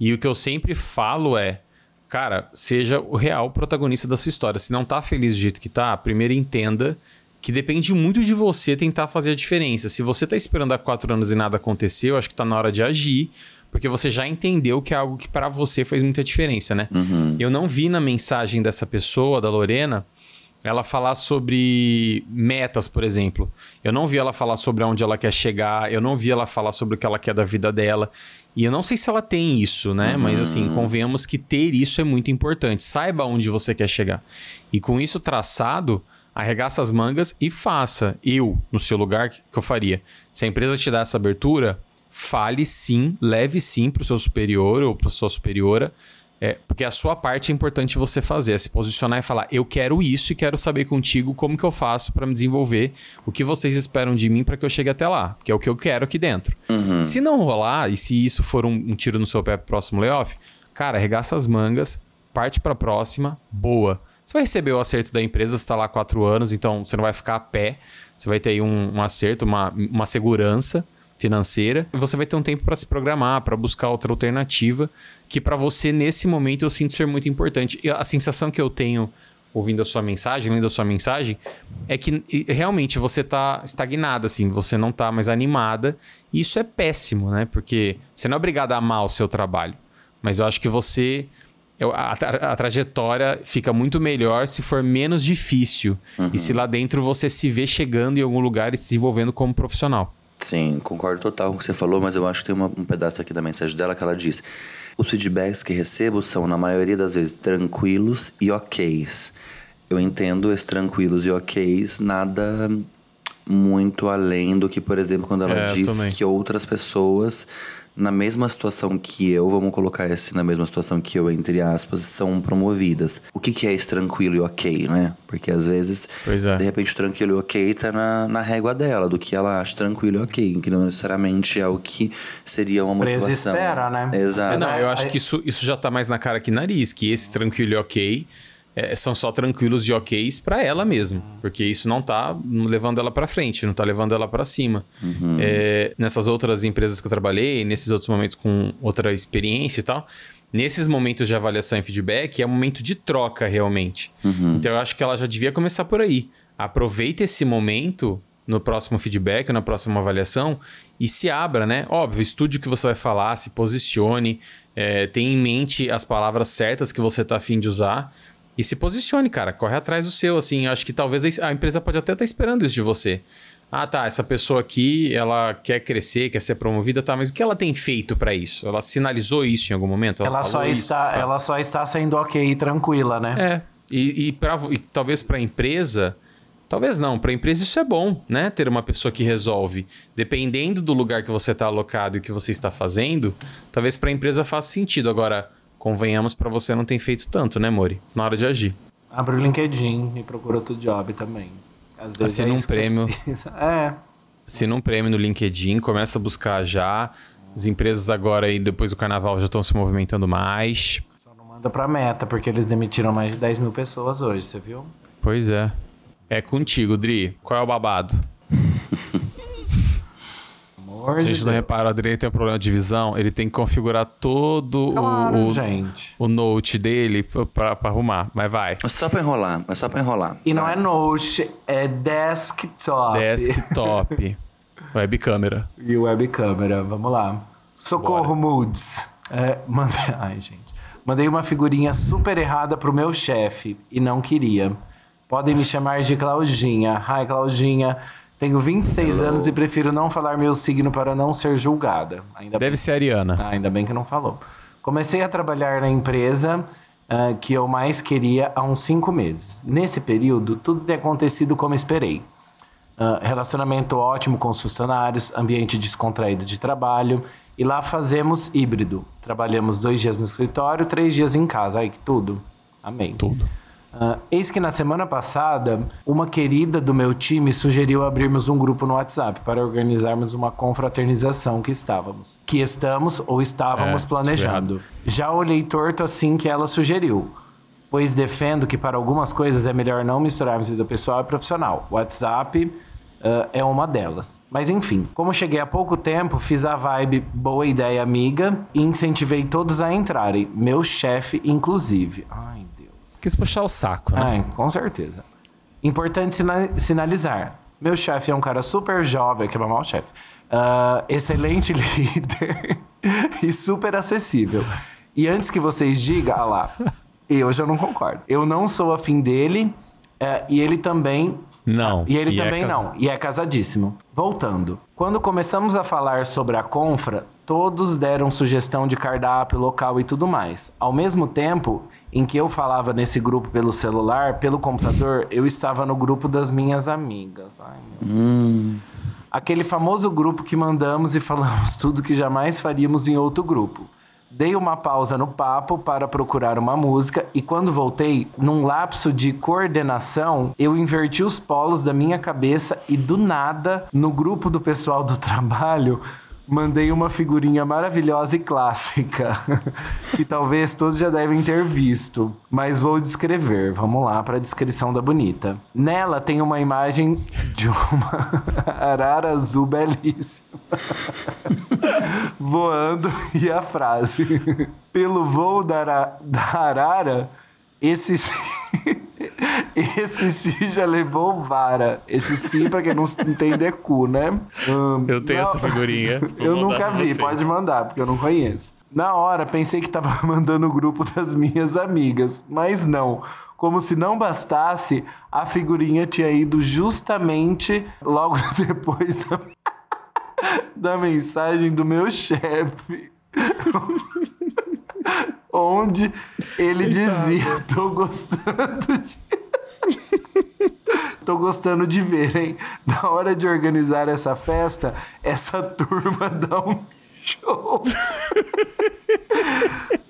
Speaker 2: E o que eu sempre falo é, cara, seja o real protagonista da sua história. Se não tá feliz do jeito que tá, primeiro entenda que depende muito de você tentar fazer a diferença. Se você tá esperando há quatro anos e nada aconteceu, acho que tá na hora de agir, porque você já entendeu que é algo que para você faz muita diferença, né?
Speaker 4: Uhum.
Speaker 2: Eu não vi na mensagem dessa pessoa, da Lorena, ela falar sobre metas, por exemplo. Eu não vi ela falar sobre onde ela quer chegar, eu não vi ela falar sobre o que ela quer da vida dela. E eu não sei se ela tem isso, né? Mas assim, convenhamos que ter isso é muito importante. Saiba onde você quer chegar. E com isso traçado, arregaça as mangas e faça. Eu, no seu lugar, o que que eu faria? Se a empresa te dá essa abertura, fale sim, leve sim para o seu superior ou para sua superiora. É, porque a sua parte é importante você fazer, é se posicionar e falar: eu quero isso e quero saber contigo como que eu faço para me desenvolver, o que vocês esperam de mim para que eu chegue até lá, que é o que eu quero aqui dentro. Se não rolar, e se isso for um, um tiro no seu pé pro próximo layoff, cara, arregaça as mangas, parte para a próxima, boa. Você vai receber o acerto da empresa, você está lá há quatro anos, então você não vai ficar a pé, você vai ter aí um, um acerto, uma, uma segurança financeira, você vai ter um tempo para se programar, para buscar outra alternativa, que para você nesse momento eu sinto ser muito importante. E a sensação que eu tenho ouvindo a sua mensagem, lendo a sua mensagem, é que realmente você tá estagnada, assim, você não tá mais animada, e isso é péssimo, né? Porque você não é obrigado a amar o seu trabalho, mas eu acho que você eu- a, tra- a trajetória fica muito melhor se for menos difícil. E se lá dentro você se vê chegando em algum lugar e se desenvolvendo como profissional.
Speaker 4: Sim, concordo total com o que você falou, mas eu acho que tem uma- um pedaço aqui da mensagem dela que ela diz: os feedbacks que recebo são, na maioria das vezes, tranquilos e ok's. Eu entendo esses tranquilos e ok's, nada muito além do que, por exemplo, quando ela
Speaker 2: É,
Speaker 4: diz que outras pessoas na mesma situação que eu, vamos colocar esse na mesma situação que eu, entre aspas, são promovidas. O que, que é esse tranquilo e ok, né? Porque às vezes,
Speaker 2: Pois é.
Speaker 4: de repente, o tranquilo e ok tá na, na régua dela, do que ela acha tranquilo e ok, que não necessariamente é o que seria uma motivação.
Speaker 3: espera, né?
Speaker 4: Exato.
Speaker 2: É, não, eu acho que isso, isso já tá mais na cara que nariz, que esse tranquilo e ok é, são só tranquilos e ok's pra ela mesmo. Porque isso não tá levando ela pra frente, não tá levando ela pra cima. É, nessas outras empresas que eu trabalhei, nesses outros momentos com outra experiência e tal, nesses momentos de avaliação e feedback é um momento de troca realmente. Então eu acho que ela já devia começar por aí. Aproveita esse momento no próximo feedback, na próxima avaliação e se abra, né? Óbvio, estude o que você vai falar, se posicione, é, tenha em mente as palavras certas que você tá afim de usar e se posicione, cara. Corre atrás do seu, assim. Eu acho que talvez a empresa pode até estar esperando isso de você. Ah, tá, essa pessoa aqui, ela quer crescer, quer ser promovida, tá, mas o que ela tem feito pra isso? Ela sinalizou isso em algum momento?
Speaker 3: Ela, só
Speaker 2: falou isso?
Speaker 3: está,
Speaker 2: Tá.
Speaker 3: ela só está sendo ok tranquila, né?
Speaker 2: É. E, e, pra, e talvez para a empresa, talvez não, para a empresa isso é bom, né? Ter uma pessoa que resolve. Dependendo do lugar que você está alocado e o que você está fazendo, talvez para a empresa faça sentido. Agora, convenhamos, para você não tem feito tanto, né, Mori? Na hora de agir.
Speaker 3: Abre o LinkedIn e procura outro job também. Às vezes
Speaker 2: Assina
Speaker 3: é
Speaker 2: um prêmio.
Speaker 3: É.
Speaker 2: Assina um prêmio no LinkedIn, começa a buscar já. As empresas agora aí, depois do carnaval, já estão se movimentando mais.
Speaker 3: Só não manda pra meta, porque eles demitiram mais de 10 mil pessoas hoje, você viu?
Speaker 2: Pois é. É contigo, Dri. Qual é o babado?
Speaker 3: Amor
Speaker 2: A
Speaker 3: de
Speaker 2: gente não
Speaker 3: Deus.
Speaker 2: repara, o Adriano tem um problema de visão, ele tem que configurar todo o-
Speaker 3: Claro,
Speaker 2: o,
Speaker 3: gente.
Speaker 2: o note dele pra, pra, arrumar. Mas vai.
Speaker 4: É só pra enrolar, é só pra enrolar.
Speaker 3: E não é Note, é desktop.
Speaker 2: Desktop. Webcâmera.
Speaker 3: E webcâmera, vamos lá. Socorro Moods. É, mandei, ai, gente. Mandei uma figurinha super errada pro meu chefe e não queria. Podem me chamar de Claudinha. Hi, Claudinha. Tenho 26 anos e prefiro não falar meu signo para não ser julgada. Ainda
Speaker 2: Deve ser a Ariana.
Speaker 3: ah, ainda bem que não falou. Comecei a trabalhar na empresa ah, que eu mais queria há uns cinco meses. Nesse período, tudo tem acontecido como esperei. Ah, relacionamento ótimo com os funcionários, ambiente descontraído de trabalho. E lá fazemos híbrido. Trabalhamos dois dias no escritório, três dias em casa. Ai, que tudo. Amei.
Speaker 2: Tudo.
Speaker 3: Ah, eis que na semana passada, uma querida do meu time sugeriu abrirmos um grupo no WhatsApp para organizarmos uma confraternização que estávamos. Que estamos ou estávamos
Speaker 2: É,
Speaker 3: planejando. Já olhei torto assim que ela sugeriu. Pois defendo que para algumas coisas é melhor não misturarmos vida pessoal e profissional. WhatsApp ah, é uma delas. Mas enfim, como cheguei há pouco tempo, fiz a vibe boa ideia amiga e incentivei todos a entrarem, meu chefe inclusive. Ai.
Speaker 2: Quis puxar o saco, né?
Speaker 3: Ai, com certeza. Importante sina- sinalizar. Meu chefe é um cara super jovem, que é mal chefe. Ah, excelente líder e super acessível. E antes que vocês digam, ah lá, eu já não concordo. Eu não sou afim dele eh, e ele também
Speaker 2: Não.
Speaker 3: e ele
Speaker 2: é
Speaker 3: também
Speaker 2: cas-
Speaker 3: não, e é casadíssimo. Voltando. Quando começamos a falar sobre a Confra, todos deram sugestão de cardápio, local e tudo mais. Ao mesmo tempo em que eu falava nesse grupo pelo celular, pelo computador, eu estava no grupo das minhas amigas. Ai, meu Deus. Aquele famoso grupo que mandamos e falamos tudo que jamais faríamos em outro grupo. Dei uma pausa no papo para procurar uma música e quando voltei, num lapso de coordenação, eu inverti os polos da minha cabeça e do nada, no grupo do pessoal do trabalho, mandei uma figurinha maravilhosa e clássica, que talvez todos já devem ter visto, mas vou descrever. Vamos lá para a descrição da bonita. Nela tem uma imagem de uma arara azul belíssima voando e a frase: Pelo voo da, da arara, esse. Esse si já levou vara. Esse si, pra quem não entende, é cu, né? Hum,
Speaker 2: Eu tenho
Speaker 3: não-
Speaker 2: essa figurinha. Vou
Speaker 3: eu nunca vi, pode mandar, porque eu não conheço. Na hora, pensei que tava mandando o grupo das minhas amigas, mas não. Como se não bastasse, a figurinha tinha ido justamente logo depois da, da mensagem do meu chefe. Onde ele dizia: Tô gostando de. Tô gostando de ver, hein? Na hora de organizar essa festa, essa turma dá um show.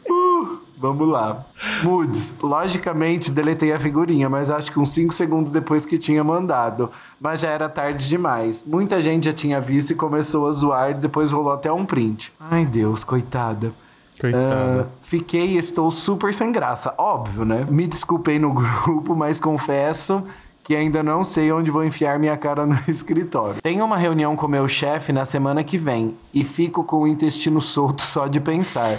Speaker 3: Uh, vamos lá. Moods. Logicamente, deletei a figurinha, mas acho que uns 5 segundos depois que tinha mandado. Mas já era tarde demais. Muita gente já tinha visto e começou a zoar, e depois rolou até um print. Ai, Deus, coitada.
Speaker 2: Coitada.
Speaker 3: Ah, fiquei e estou super sem graça, óbvio, né? Me desculpei no grupo, mas confesso que ainda não sei onde vou enfiar minha cara no escritório. Tenho uma reunião com meu chefe na semana que vem e fico com o intestino solto só de pensar.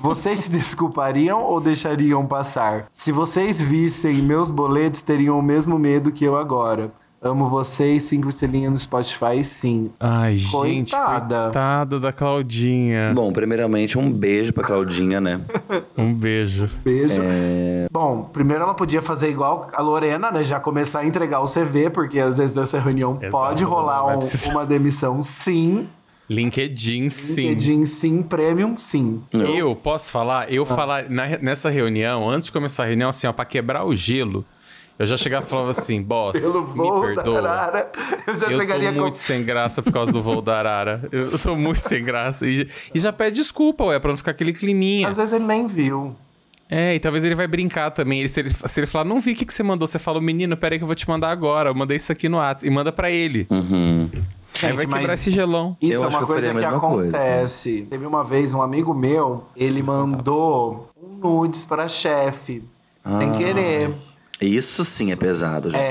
Speaker 3: Vocês se desculpariam ou deixariam passar? Se vocês vissem meus boletos, teriam o mesmo medo que eu agora. Amo vocês, cinco estrelinhas no Spotify, sim.
Speaker 2: Ai, gente,
Speaker 3: Coitada.
Speaker 2: coitada da Claudinha.
Speaker 4: Bom, primeiramente, um beijo pra Claudinha, né?
Speaker 2: Um beijo.
Speaker 3: Beijo.
Speaker 4: É.
Speaker 3: Bom, primeiro ela podia fazer igual a Lorena, né? Já começar a entregar o CV, porque às vezes nessa reunião
Speaker 2: Exato,
Speaker 3: pode rolar um-
Speaker 2: precisar.
Speaker 3: uma demissão, sim.
Speaker 2: LinkedIn, sim.
Speaker 3: LinkedIn, sim. Premium, sim.
Speaker 2: Eu posso falar? Eu falar na- nessa reunião, antes de começar a reunião, assim, ó, pra quebrar o gelo, eu já chegava e falava assim, boss,
Speaker 3: Pelo
Speaker 2: me
Speaker 3: voo da
Speaker 2: perdoa.
Speaker 3: Arara, eu já
Speaker 2: Eu
Speaker 3: chegaria
Speaker 2: tô muito
Speaker 3: com...
Speaker 2: sem graça por causa do voo da Arara. Eu tô muito sem graça. E, e já pede desculpa, ué, pra não ficar aquele climinha.
Speaker 3: Às vezes ele nem viu.
Speaker 2: É, e talvez ele vai brincar também. Ele- se, ele, se ele falar, não vi o que, que você mandou, você fala, menino, peraí que eu vou te mandar agora. Eu mandei isso aqui no WhatsApp. E manda pra ele.
Speaker 4: Uhum.
Speaker 2: Aí
Speaker 3: Gente,
Speaker 2: vai quebrar esse gelão.
Speaker 3: Isso
Speaker 4: Eu
Speaker 3: é uma coisa que,
Speaker 4: faria a mesma coisa,
Speaker 3: acontece. Teve uma vez um amigo meu, ele mandou um nudes pra chefe. Sem
Speaker 4: Ah.
Speaker 3: querer.
Speaker 4: Isso sim é pesado, gente.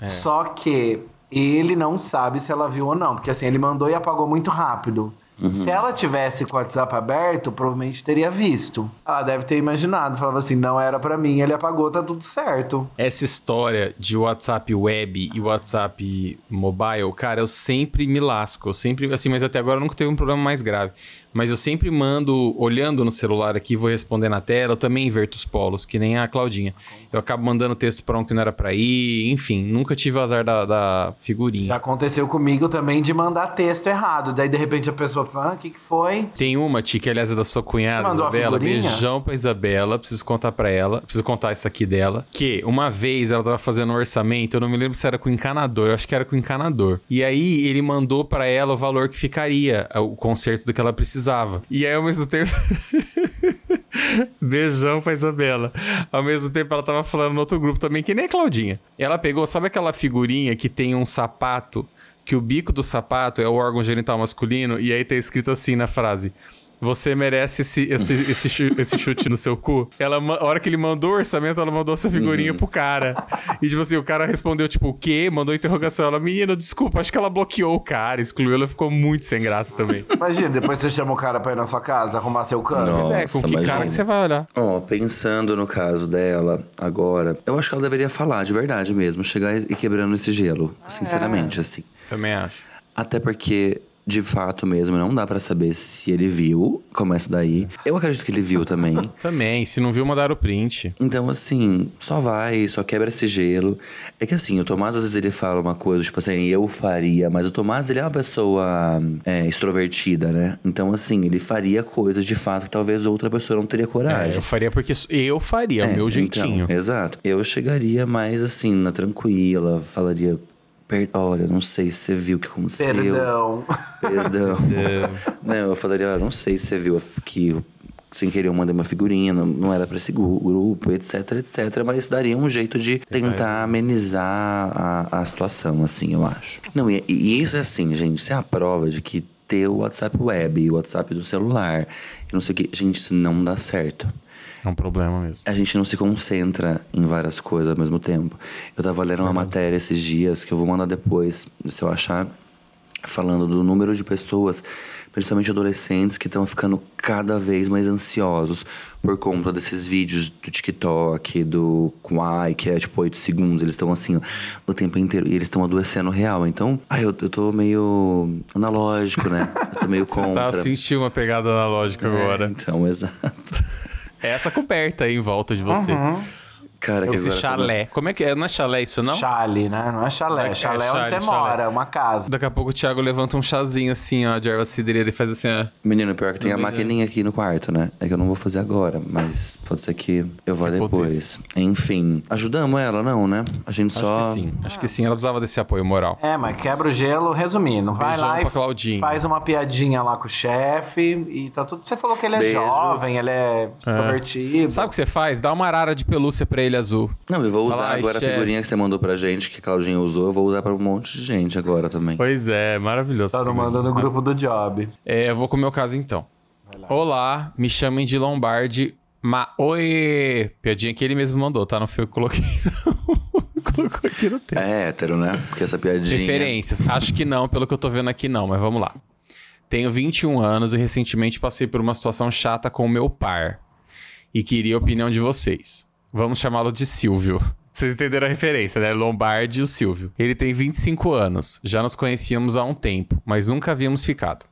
Speaker 3: É. Só que ele não sabe se ela viu ou não. Porque assim, ele mandou e apagou muito rápido. Se ela tivesse com o WhatsApp aberto, provavelmente teria visto. Ela deve ter imaginado. Falava assim, não era pra mim, ele apagou, tá tudo certo.
Speaker 2: Essa história de WhatsApp web e WhatsApp mobile, cara, eu sempre me lasco. Eu sempre, assim, mas até agora nunca teve um problema mais grave. Mas eu sempre mando, olhando no celular aqui, vou responder na tela, eu também inverto os polos, que nem a Claudinha. Eu acabo mandando texto pra um que não era pra ir, enfim, nunca tive o azar da, da
Speaker 3: Já
Speaker 2: figurinha.
Speaker 3: aconteceu comigo também de mandar texto errado. Daí, de repente, a pessoa o que que foi?
Speaker 2: Tem uma, Tia, que aliás é da sua cunhada,
Speaker 3: Mandou
Speaker 2: Isabela. Beijão pra Isabela. Preciso contar pra ela. Preciso contar isso aqui dela. Que uma vez ela tava fazendo um orçamento, eu não me lembro se era com encanador, eu acho que era com encanador. E aí ele mandou pra ela o valor que ficaria, o conserto do que ela precisava. E aí ao mesmo tempo. Beijão pra Isabela. Ao mesmo tempo, ela tava falando no outro grupo também, que nem a Claudinha. Ela pegou, sabe aquela figurinha que tem um sapato, que o bico do sapato é o órgão genital masculino, e aí tá escrito assim na frase: você merece esse, esse, esse, esse chute no seu cu. Ela, a hora que ele mandou o orçamento, ela mandou essa figurinha pro cara. E, tipo assim, o cara respondeu, tipo, o quê? Mandou interrogação. Ela, menina, desculpa, acho que ela bloqueou o cara, excluiu. Ela ficou muito sem graça também.
Speaker 3: Imagina, depois você chama o cara pra ir na sua casa, arrumar seu cano.
Speaker 2: Mas é, com
Speaker 4: Nossa,
Speaker 2: que cara
Speaker 4: imagina.
Speaker 2: que você vai olhar?
Speaker 4: Ó, pensando no caso dela agora, eu acho que ela deveria falar de verdade mesmo, chegar e quebrando esse gelo, sinceramente, assim.
Speaker 2: Também acho.
Speaker 4: Até porque, de fato mesmo, não dá pra saber se ele viu, começa daí. Eu acredito que ele viu também.
Speaker 2: Também, se não viu, mandaram o print.
Speaker 4: Então, assim, só vai, só quebra esse gelo. É que assim, o Tomás às vezes ele fala uma coisa, tipo assim, eu faria, mas o Tomás ele é uma pessoa é, extrovertida, né? Então, assim, ele faria coisas de fato que talvez outra pessoa não teria
Speaker 2: É,
Speaker 4: coragem.
Speaker 2: eu faria porque eu faria, o meu
Speaker 4: É,
Speaker 2: jeitinho.
Speaker 4: então, exato. Eu chegaria mais assim, na tranquila, falaria. "Per- Olha, não sei se você viu o que aconteceu.
Speaker 3: Perdão.
Speaker 4: Perdão. não, eu falaria, olha, não sei se você viu que sem querer eu mandei uma figurinha, não, não era pra esse grupo, etc, etc. Mas daria um jeito de tentar amenizar a, a situação, assim, eu acho. Não, e, e isso é assim, gente, isso é a prova de que ter o WhatsApp web, o WhatsApp do celular, e não sei o que, gente, isso não dá certo
Speaker 2: É um problema mesmo.
Speaker 4: a gente não se concentra em várias coisas ao mesmo tempo. Eu tava lendo uma matéria esses dias que eu vou mandar depois, se eu achar, falando do número de pessoas, principalmente adolescentes, que estão ficando cada vez mais ansiosos por conta desses vídeos do TikTok, do Kwai, que é tipo 8 segundos. Eles estão assim o tempo inteiro e eles estão adoecendo real. Então, ai, eu, eu tô meio analógico, né? Eu tô meio
Speaker 2: Tá
Speaker 4: contra.
Speaker 2: sentindo uma pegada analógica agora.
Speaker 4: Então, exato.
Speaker 2: É essa coberta aí em volta de você.
Speaker 4: Cara, que
Speaker 2: Esse
Speaker 4: agora-
Speaker 2: chalé. Como é que é? Não é chalé isso, não?
Speaker 3: Chale, né? Não é chalé.
Speaker 2: É,
Speaker 3: chalé é
Speaker 2: chale,
Speaker 3: onde você
Speaker 2: chalé.
Speaker 3: mora, uma casa.
Speaker 2: Daqui a pouco o Thiago levanta um chazinho assim, ó, de erva cidreira e faz assim, ó.
Speaker 4: Menino, pior que tem a maquininha aqui no quarto, né? É que eu não vou fazer agora, mas pode ser que eu vá
Speaker 2: Que
Speaker 4: depois. Enfim, ajudamos ela, não, né? A gente
Speaker 2: Acho
Speaker 4: só.
Speaker 2: que sim. Acho que sim. Ela precisava desse apoio moral.
Speaker 3: É, mas quebra o gelo, resumindo. Vai
Speaker 2: Beijão
Speaker 3: lá
Speaker 2: pra
Speaker 3: e
Speaker 2: Claudinha.
Speaker 3: faz uma piadinha lá com o chefe e tá tudo. Você falou que ele é
Speaker 4: Beijo.
Speaker 3: jovem, ele é extrovertido.
Speaker 2: Sabe o que você faz? Dá uma arara de pelúcia pra ele azul.
Speaker 4: Não, eu vou usar
Speaker 2: Fala, "Ai,
Speaker 4: agora a
Speaker 2: chefe."
Speaker 4: figurinha que você mandou pra gente, que a Claudinha usou, eu vou usar pra um monte de gente agora também.
Speaker 2: Pois é, maravilhoso.
Speaker 3: Tá no mandando no grupo do job.
Speaker 2: É, eu vou com o meu caso então. Olá, me chamem de Lombardi. Ma... Oi! Piadinha que ele mesmo mandou, tá? Não foi eu que coloquei. não. Colocou aqui no texto.
Speaker 4: É hétero, né? Porque essa piadinha.
Speaker 2: Referências. Acho que não, pelo que eu tô vendo aqui não, mas vamos lá. Tenho 21 anos e recentemente passei por uma situação chata com o meu par. E queria a opinião de vocês. Vamos chamá-lo de Silvio. Vocês entenderam a referência, né? Lombardi e o Silvio. Ele tem 25 anos. Já nos conhecíamos há um tempo, mas nunca havíamos ficado.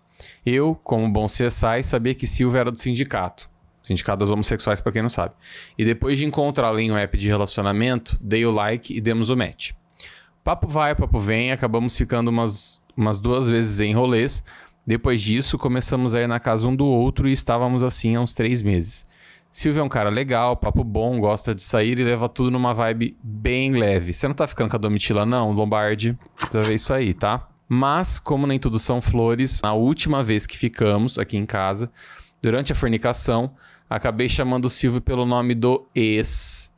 Speaker 2: Eu, como bom CSI, sabia que Silvio era do sindicato. Sindicato das homossexuais, pra quem não sabe. E depois de encontrá-lo em um app de relacionamento, dei o like e demos o match. Papo vai, papo vem, acabamos ficando umas, umas duas vezes em rolês. Depois disso, começamos a ir na casa um do outro e estávamos assim há uns três meses. Silvio é um cara legal, papo bom, gosta de sair e leva tudo numa vibe bem leve. Você não tá ficando com a Domitila, não, Lombardi? Precisa ver isso aí, tá? Mas, como nem tudo são flores, na última vez que ficamos aqui em casa, durante a fornicação, acabei chamando o Silvio pelo nome do ex.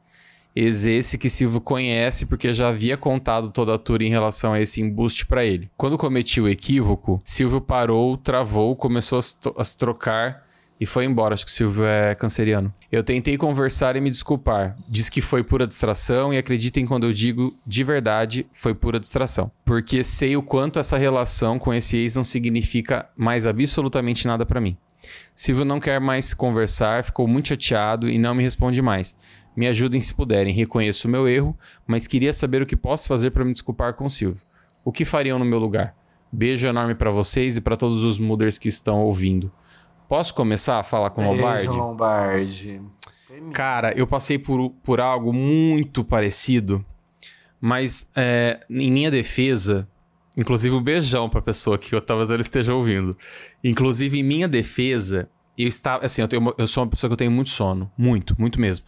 Speaker 2: Ex esse que Silvio conhece porque já havia contado toda a tour em relação a esse embuste pra ele. Quando cometi o equívoco, Silvio parou, travou, começou a a trocar e foi embora. Acho que o Silvio é canceriano. Eu tentei conversar e me desculpar. Diz que foi pura distração e acreditem quando eu digo de verdade, foi pura distração. Porque sei o quanto essa relação com esse ex não significa mais absolutamente nada pra mim. Silvio não quer mais conversar, ficou muito chateado e não me responde mais. Me ajudem se puderem, reconheço o meu erro, mas queria saber o que posso fazer para me desculpar com o Silvio. O que fariam no meu lugar? Beijo enorme para vocês e para todos os mooders que estão ouvindo. Posso começar a falar com o Lombardi?
Speaker 3: Beijo, Lombardi.
Speaker 2: Cara, eu passei por, por algo muito parecido, mas é, em minha defesa, inclusive um beijão pra pessoa que eu talvez ela esteja ouvindo. Inclusive, em minha defesa, eu estava. Assim, eu, tenho eu sou uma pessoa que eu tenho muito sono. Muito, muito mesmo.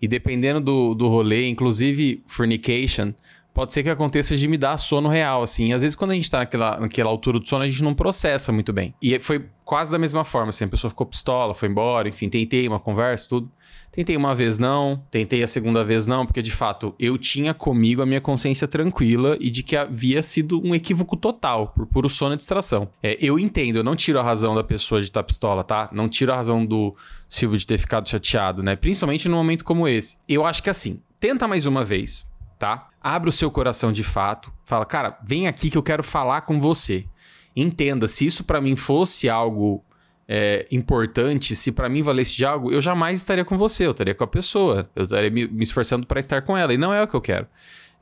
Speaker 2: E dependendo do, do rolê, inclusive fornication, pode ser que aconteça de me dar sono real, assim. Às vezes, quando a gente tá naquela, naquela altura do sono, a gente não processa muito bem. E foi quase da mesma forma, assim. A pessoa ficou pistola, foi embora, enfim, tentei uma conversa, tudo. Tentei uma vez não, tentei a segunda vez não, porque de fato eu tinha comigo a minha consciência tranquila e de que havia sido um equívoco total, por puro sono e distração. É, eu entendo, eu não tiro a razão da pessoa de estar pistola, tá? Não tiro a razão do Silvio de ter ficado chateado, né? Principalmente num momento como esse. Eu acho que assim, tenta mais uma vez, tá? Abre o seu coração de fato, fala, cara, vem aqui que eu quero falar com você. Entenda, se isso para mim fosse algo é, importante, se para mim valesse de algo, eu jamais estaria com você, eu estaria com a pessoa, eu estaria me, me esforçando para estar com ela, e não é o que eu quero.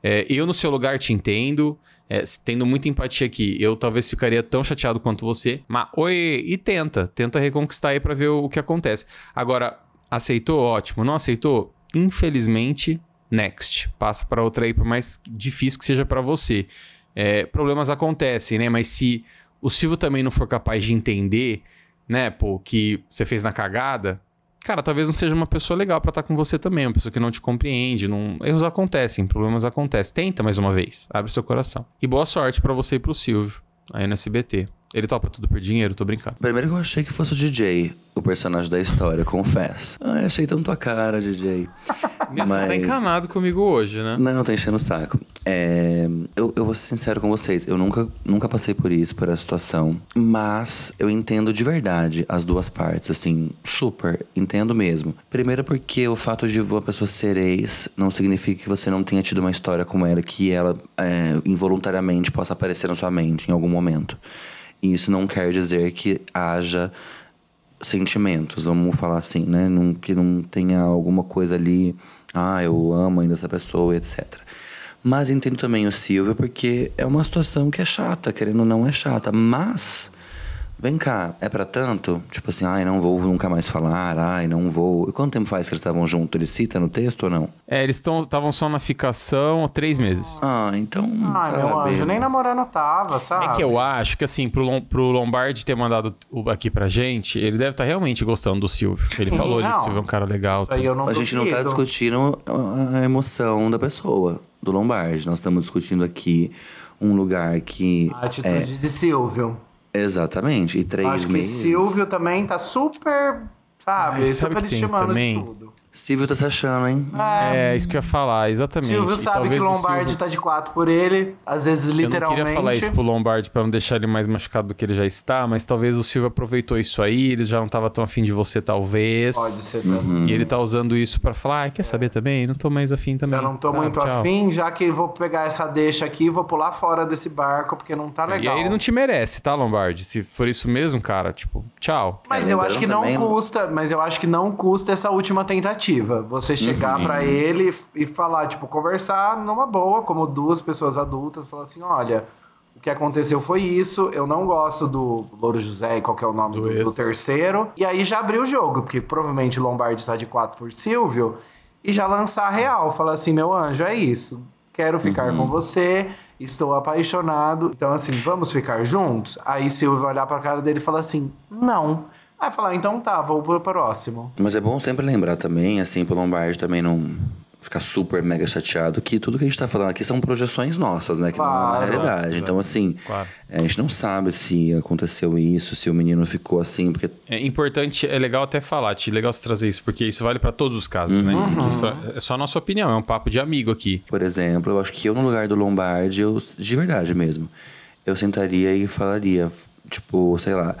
Speaker 2: É, eu, no seu lugar, te entendo, é, tendo muita empatia aqui, eu talvez ficaria tão chateado quanto você, mas oi, e tenta, tenta reconquistar aí pra ver o, o que acontece. Agora, aceitou? Ótimo, não aceitou? Infelizmente, next, passa para outra aí, por mais difícil que seja para você. É, problemas acontecem, né? Mas se o Silvio também não for capaz de entender né, pô, que você fez na cagada, cara, talvez não seja uma pessoa legal para estar tá com você também, uma pessoa que não te compreende, não... erros acontecem, problemas acontecem. Tenta mais uma vez, abre seu coração. E boa sorte para você e pro Silvio, aí no SBT. Ele topa tudo por dinheiro, tô brincando.
Speaker 4: Primeiro que eu achei que fosse o DJ, o personagem da história, confesso. Ah, achei tanto a cara, DJ.
Speaker 2: Mas... Você tá encanado comigo hoje, né?
Speaker 4: Não, tá enchendo o saco. É... Eu, eu vou ser sincero com vocês. Eu nunca, nunca passei por isso, por essa situação. Mas eu entendo de verdade as duas partes, assim, super. Entendo mesmo. Primeiro porque o fato de uma pessoa ser ex não significa que você não tenha tido uma história com ela que ela é, involuntariamente possa aparecer na sua mente em algum momento. E isso não quer dizer que haja sentimentos, vamos falar assim, né? Não, que não tenha alguma coisa ali, ah, eu amo ainda essa pessoa, etc. Mas entendo também o Silvio porque é uma situação que é chata, querendo ou não é chata, mas Vem cá, é para tanto? Tipo assim, ai, não vou nunca mais falar, ai, não vou. E quanto tempo faz que eles estavam juntos? Ele cita no texto ou não?
Speaker 2: É, eles estavam só na ficação três meses.
Speaker 4: Ah, então.
Speaker 3: Ah, meu anjo, nem namorando tava, sabe?
Speaker 2: É que eu acho que, assim, pro, pro Lombardi ter mandado aqui pra gente, ele deve estar tá realmente gostando do Silvio. Ele falou ali que o Silvio é um cara legal.
Speaker 3: Isso aí eu não
Speaker 4: a gente não tá discutindo a emoção da pessoa, do Lombardi. Nós estamos discutindo aqui um lugar que.
Speaker 3: A atitude é... de Silvio.
Speaker 4: Exatamente. E três
Speaker 3: Acho
Speaker 4: meses.
Speaker 3: que Silvio também tá super, sabe,
Speaker 2: Ai,
Speaker 3: super
Speaker 2: sabe
Speaker 3: estimando
Speaker 2: também?
Speaker 3: de tudo.
Speaker 4: Silvio tá se achando, hein?
Speaker 2: É, isso que eu ia falar, exatamente.
Speaker 3: Silvio
Speaker 2: E
Speaker 3: sabe que
Speaker 2: o
Speaker 3: Lombardi
Speaker 2: Silvio-
Speaker 3: tá de quatro por ele, às vezes
Speaker 2: Eu não
Speaker 3: literalmente.
Speaker 2: queria falar isso pro Lombardi pra não deixar ele mais machucado do que ele já está, mas talvez o Silvio aproveitou isso aí, ele já não tava tão afim de você, talvez.
Speaker 3: Pode ser também.
Speaker 2: E ele tá usando isso pra falar, ah, quer saber também? Não tô mais afim também.
Speaker 3: Já não tô
Speaker 2: Tá,
Speaker 3: muito
Speaker 2: tchau.
Speaker 3: afim, já que vou pegar essa deixa aqui e vou pular fora desse barco, porque não tá
Speaker 2: E
Speaker 3: legal.
Speaker 2: aí ele não te merece, tá, Lombardi? Se for isso mesmo, cara, tipo, tchau.
Speaker 3: Mas
Speaker 4: É,
Speaker 3: eu acho que não
Speaker 4: também-
Speaker 3: custa, mas eu acho que não custa essa última tentativa. Você chegar pra ele e falar, tipo, conversar numa boa, como duas pessoas adultas, falar assim, olha, o que aconteceu foi isso, eu não gosto do Louro José, qual que é o nome
Speaker 2: Do
Speaker 3: do, do terceiro. E aí já abriu o jogo, porque provavelmente Lombardi tá de quatro por Silvio, e já lançar a real, falar assim, meu anjo, é isso. Quero ficar com você, estou apaixonado. Então, assim, vamos ficar juntos? Aí Silvio vai olhar pra cara dele e falar assim: não. Aí falar, então tá, vou pro próximo.
Speaker 4: Mas é bom sempre lembrar também, assim, pro Lombardi também não ficar super mega chateado, que tudo que a gente tá falando aqui são projeções nossas, né? Que não é
Speaker 3: Claro.
Speaker 4: realidade.
Speaker 2: Exato,
Speaker 4: Então, assim,
Speaker 2: Claro.
Speaker 4: a gente não sabe se aconteceu isso, se o menino ficou assim, porque
Speaker 2: É importante, é legal até falar, Ti, legal você trazer isso, porque isso vale pra todos os casos, né? Isso aqui só- é só a nossa opinião, é um papo de amigo aqui.
Speaker 4: Por exemplo, eu acho que eu no lugar do Lombardi, eu, de verdade mesmo, eu sentaria e falaria, tipo, sei lá,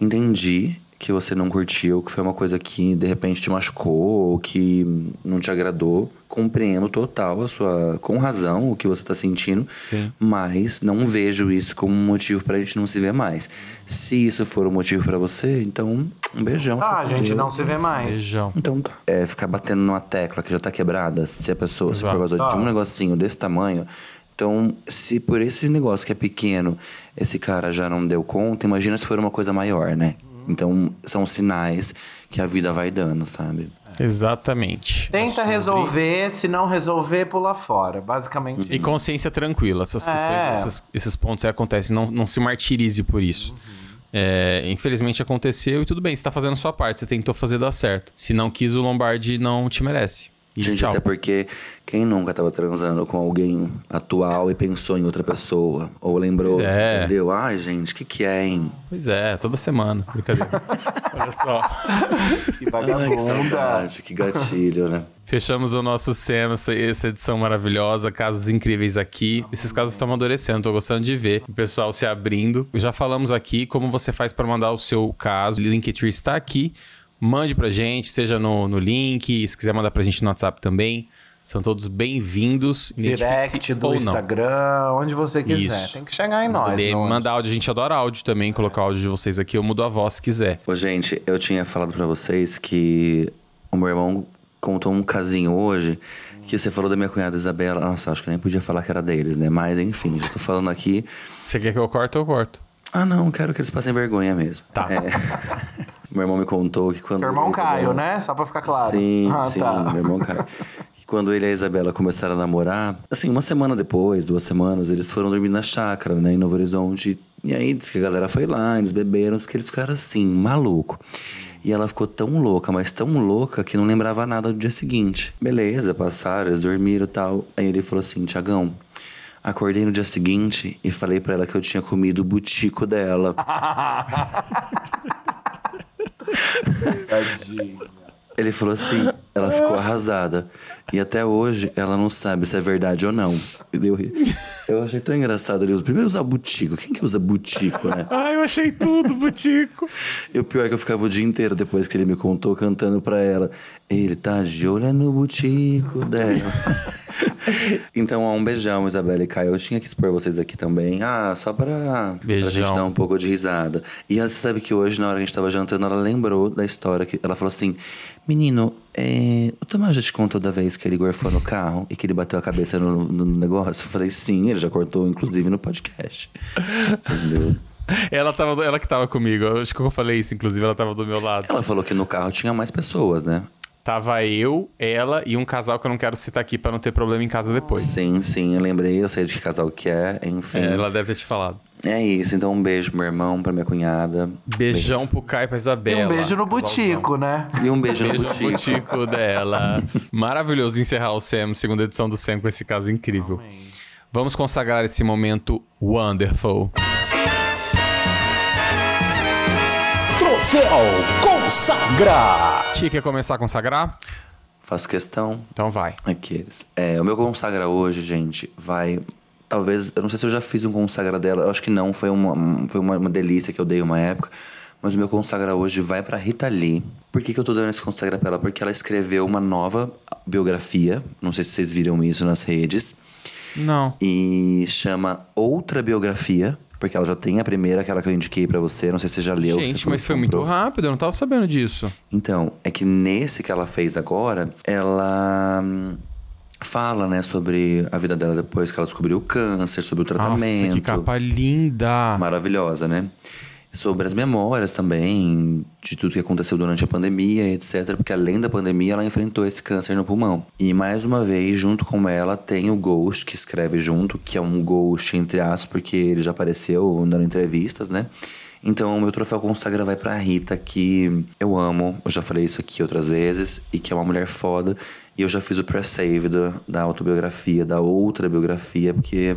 Speaker 4: entendi que você não curtiu, que foi uma coisa que de repente te machucou ou que não te agradou. Compreendo total a sua, com razão, o que você tá sentindo,
Speaker 2: Sim.
Speaker 4: mas não vejo isso como um motivo pra gente não se ver mais. Se isso for um motivo pra você, então um beijão.
Speaker 3: Ah, a gente
Speaker 4: Deus.
Speaker 3: não se vê mais.
Speaker 2: Beijão.
Speaker 4: Então tá. É ficar batendo numa tecla que já tá quebrada, se a pessoa, se por
Speaker 2: Exato.
Speaker 4: causa de um
Speaker 3: Tá.
Speaker 4: negocinho desse tamanho. Então, se por esse negócio que é pequeno, esse cara já não deu conta, imagina se for uma coisa maior, né? Então, são sinais que a vida vai dando, sabe?
Speaker 2: Exatamente.
Speaker 3: Tenta resolver, se não resolver, pula fora. Basicamente.
Speaker 2: E consciência tranquila. Essas
Speaker 3: É.
Speaker 2: questões, esses, esses pontos aí acontecem. Não, não se martirize por isso. É, infelizmente aconteceu e tudo bem. Você tá fazendo a sua parte. Você tentou fazer dar certo. Se não quis, o Lombardi não te merece. E
Speaker 4: Gente,
Speaker 2: tchau.
Speaker 4: até porque quem nunca tava transando com alguém atual e pensou em outra pessoa? Ou lembrou,
Speaker 2: Pois é.
Speaker 4: entendeu? Ai, gente, o que que é, hein?
Speaker 2: Pois é, toda semana. Brincadeira. Olha só.
Speaker 3: Que
Speaker 4: Ai, que
Speaker 3: vagabunda.
Speaker 4: saudade, que gatilho, né?
Speaker 2: Fechamos o nosso SEM, essa, essa edição maravilhosa, casos incríveis aqui. Esses casos estão amadurecendo, tô gostando de ver o pessoal se abrindo. Já falamos aqui como você faz para mandar o seu caso. O Linktree está aqui. Mande pra gente, seja no, no link, se quiser mandar pra gente no WhatsApp também. São todos bem-vindos.
Speaker 3: Direct do. Instagram, onde você quiser.
Speaker 2: Isso.
Speaker 3: Tem que chegar em nós.
Speaker 2: Poder
Speaker 3: não-
Speaker 2: mandar áudio, a gente adora áudio também, colocar áudio de vocês aqui, eu mudo a voz se quiser.
Speaker 4: Ô, gente, eu tinha falado pra vocês que o meu irmão contou um casinho hoje que você falou da minha cunhada Isabela. Nossa, acho que eu nem podia falar que era deles, né? Mas enfim, já tô falando aqui.
Speaker 2: Você quer que eu corte, eu corto.
Speaker 4: Ah, não, quero que eles passem vergonha mesmo.
Speaker 2: Tá.
Speaker 4: É. meu irmão me contou que quando.
Speaker 3: Seu irmão
Speaker 4: Isabela-
Speaker 3: Caio, né? Só pra ficar claro.
Speaker 4: Sim,
Speaker 3: ah,
Speaker 4: sim,
Speaker 3: tá.
Speaker 4: meu irmão Caio. Que quando ele e a Isabela começaram a namorar, assim, uma semana depois, duas semanas, eles foram dormir na chácara, né, em Novo Horizonte. E aí diz que a galera foi lá, eles beberam, diz que eles ficaram assim, maluco. E ela ficou tão louca, mas tão louca que não lembrava nada do dia seguinte. Beleza, passaram, eles dormiram e tal. Aí ele falou assim: Tiagão, acordei no dia seguinte e falei pra ela que eu tinha comido o butico dela. Ele falou assim, ela ficou arrasada. E até hoje ela não sabe se é verdade ou não. Eu, eu achei tão engraçado ele. Primeiro usar butico. Quem que usa butico, né?
Speaker 2: Ai, eu achei tudo, Butico.
Speaker 4: E o pior é que eu ficava o dia inteiro depois que ele me contou, cantando pra ela. Ele tá de olho no butico dela. então, ó, um beijão, Isabela e Caio. Eu tinha que expor vocês aqui também. Ah, só pra, pra gente dar um pouco de risada. E ela sabe que hoje, na hora que a gente tava jantando, ela lembrou da história que ela falou assim: Menino, é, o Tomás já te contou da vez que ele gorfou no carro e que ele bateu a cabeça no, no negócio? Eu falei, sim, ele já cortou, inclusive, no podcast. Entendeu?
Speaker 2: Ela, tava, ela que tava comigo, acho que eu falei isso, inclusive, ela tava do meu lado.
Speaker 4: Ela falou que no carro tinha mais pessoas, né?
Speaker 2: Tava eu, ela e um casal que eu não quero citar aqui pra não ter problema em casa depois.
Speaker 4: Sim, sim, eu lembrei, eu sei de que casal que é, enfim.
Speaker 2: É, ela deve ter te falado.
Speaker 4: É isso, então um beijo pro meu irmão, pra minha cunhada.
Speaker 2: Beijão pro Caio e pra
Speaker 3: E
Speaker 2: Isabela.
Speaker 3: um beijo no Butico, né?
Speaker 4: E um beijo,
Speaker 2: Beijo
Speaker 4: no butico.
Speaker 2: butico dela. Maravilhoso encerrar o Sam, segunda edição do Sam, com esse caso incrível. Vamos consagrar esse momento wonderful.
Speaker 6: Troféu Consagra!
Speaker 2: Tia, quer começar a consagrar?
Speaker 4: Faço questão.
Speaker 2: Então vai.
Speaker 4: Aqueles. É, o meu consagra hoje, gente, vai. Talvez. Eu não sei se eu já fiz um consagra dela. Eu acho que não. Foi uma, um- foi uma, uma delícia que eu dei uma época. Mas o meu consagra hoje vai pra Rita Lee. Por que, que eu tô dando esse consagra pra ela? Porque ela escreveu uma nova biografia. Não sei se vocês viram isso nas redes.
Speaker 2: Não.
Speaker 4: E chama Outra Biografia. Porque ela já tem a primeira, aquela que eu indiquei pra você. Não sei se você já leu.
Speaker 2: Gente, mas foi muito
Speaker 4: comprou.
Speaker 2: rápido, eu não tava sabendo disso.
Speaker 4: Então, é que nesse que ela fez agora, ela hum, fala, né, sobre a vida dela depois que ela descobriu o câncer, sobre o tratamento.
Speaker 2: Nossa, que capa linda.
Speaker 4: Maravilhosa, né? Sobre as memórias também, de tudo que aconteceu durante a pandemia, etc. Porque além da pandemia, ela enfrentou esse câncer no pulmão. E mais uma vez, junto com ela, tem o Ghost, que escreve junto, que é um Ghost, entre aspas, porque ele já apareceu dando entrevistas, né? Então, meu troféu consagra vai pra Rita, que eu amo, eu já falei isso aqui outras vezes, e que é uma mulher foda. E eu já fiz o pré-save da, da autobiografia, da outra biografia, porque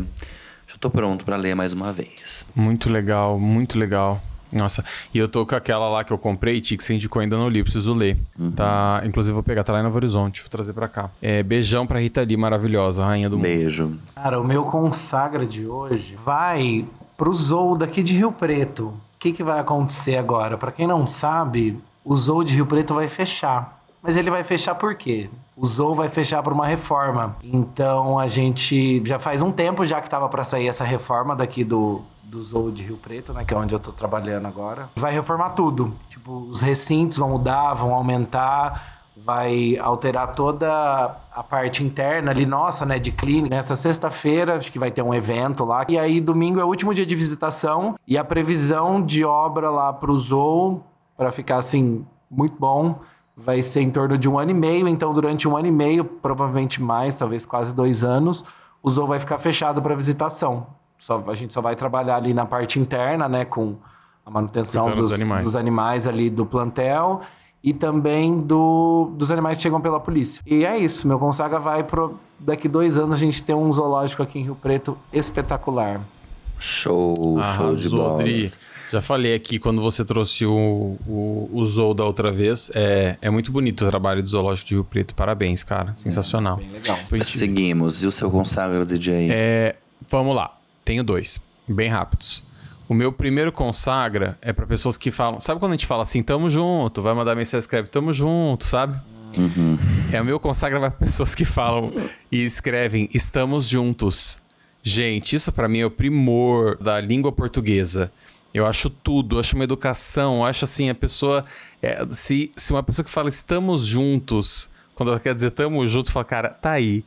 Speaker 4: já tô pronto pra ler mais uma vez.
Speaker 2: Muito legal, muito legal. Nossa, e eu tô com aquela lá que eu comprei, Tia, que você indicou ainda no li, preciso ler. Tá, inclusive vou pegar, tá lá em Novo Horizonte, vou trazer pra cá. É, beijão pra Rita Lee, maravilhosa, rainha do mundo.
Speaker 4: Beijo.
Speaker 3: Cara, o meu consagra de hoje vai pro Zou daqui de Rio Preto. O que, que vai acontecer agora? Pra quem não sabe, o Zou de Rio Preto vai fechar. Mas ele vai fechar por quê? O Zou vai fechar por uma reforma. Então a gente já faz um tempo já que tava pra sair essa reforma daqui do, do Zou de Rio Preto, né? Que é onde eu tô trabalhando agora. Vai reformar tudo. Tipo, os recintos vão mudar, vão aumentar vai alterar toda a parte interna ali, nossa, né, de clínica. Nessa sexta-feira, acho que vai ter um evento lá. E aí, domingo é o último dia de visitação e a previsão de obra lá pro Zou, para ficar assim, muito bom, vai ser em torno de um ano e meio. Então, durante um ano e meio, provavelmente mais, talvez quase dois anos, o Zou vai ficar fechado para visitação. Só, a gente só vai trabalhar ali na parte interna, né, com a manutenção
Speaker 2: dos animais.
Speaker 3: dos animais ali do plantel e também do, dos animais que chegam pela polícia. E é isso, meu Consagra vai pro. Daqui dois anos a gente tem um zoológico aqui em Rio Preto espetacular.
Speaker 4: Show, show de
Speaker 2: Arrasou,
Speaker 4: bola.
Speaker 2: Dri. Já falei aqui quando você trouxe o, o, o Zou da outra vez. É, é muito bonito o trabalho do Zoológico de Rio Preto. Parabéns, cara. Sensacional.
Speaker 3: Bem legal.
Speaker 4: Seguimos. E o seu consagra, DJ?
Speaker 2: É, vamos lá. Tenho dois. Bem rápidos. O meu primeiro consagra é pra pessoas que falam. Sabe quando a gente fala assim, tamo junto? Vai mandar mensagem, escreve, tamo junto, sabe? É o meu consagra vai pra pessoas que falam e escrevem, estamos juntos. Gente, isso pra mim é o primor da língua portuguesa. Eu acho tudo, eu acho uma educação, eu acho assim, a pessoa. é, se, se uma pessoa que fala estamos juntos, quando ela quer dizer tamo junto, fala, cara, tá aí.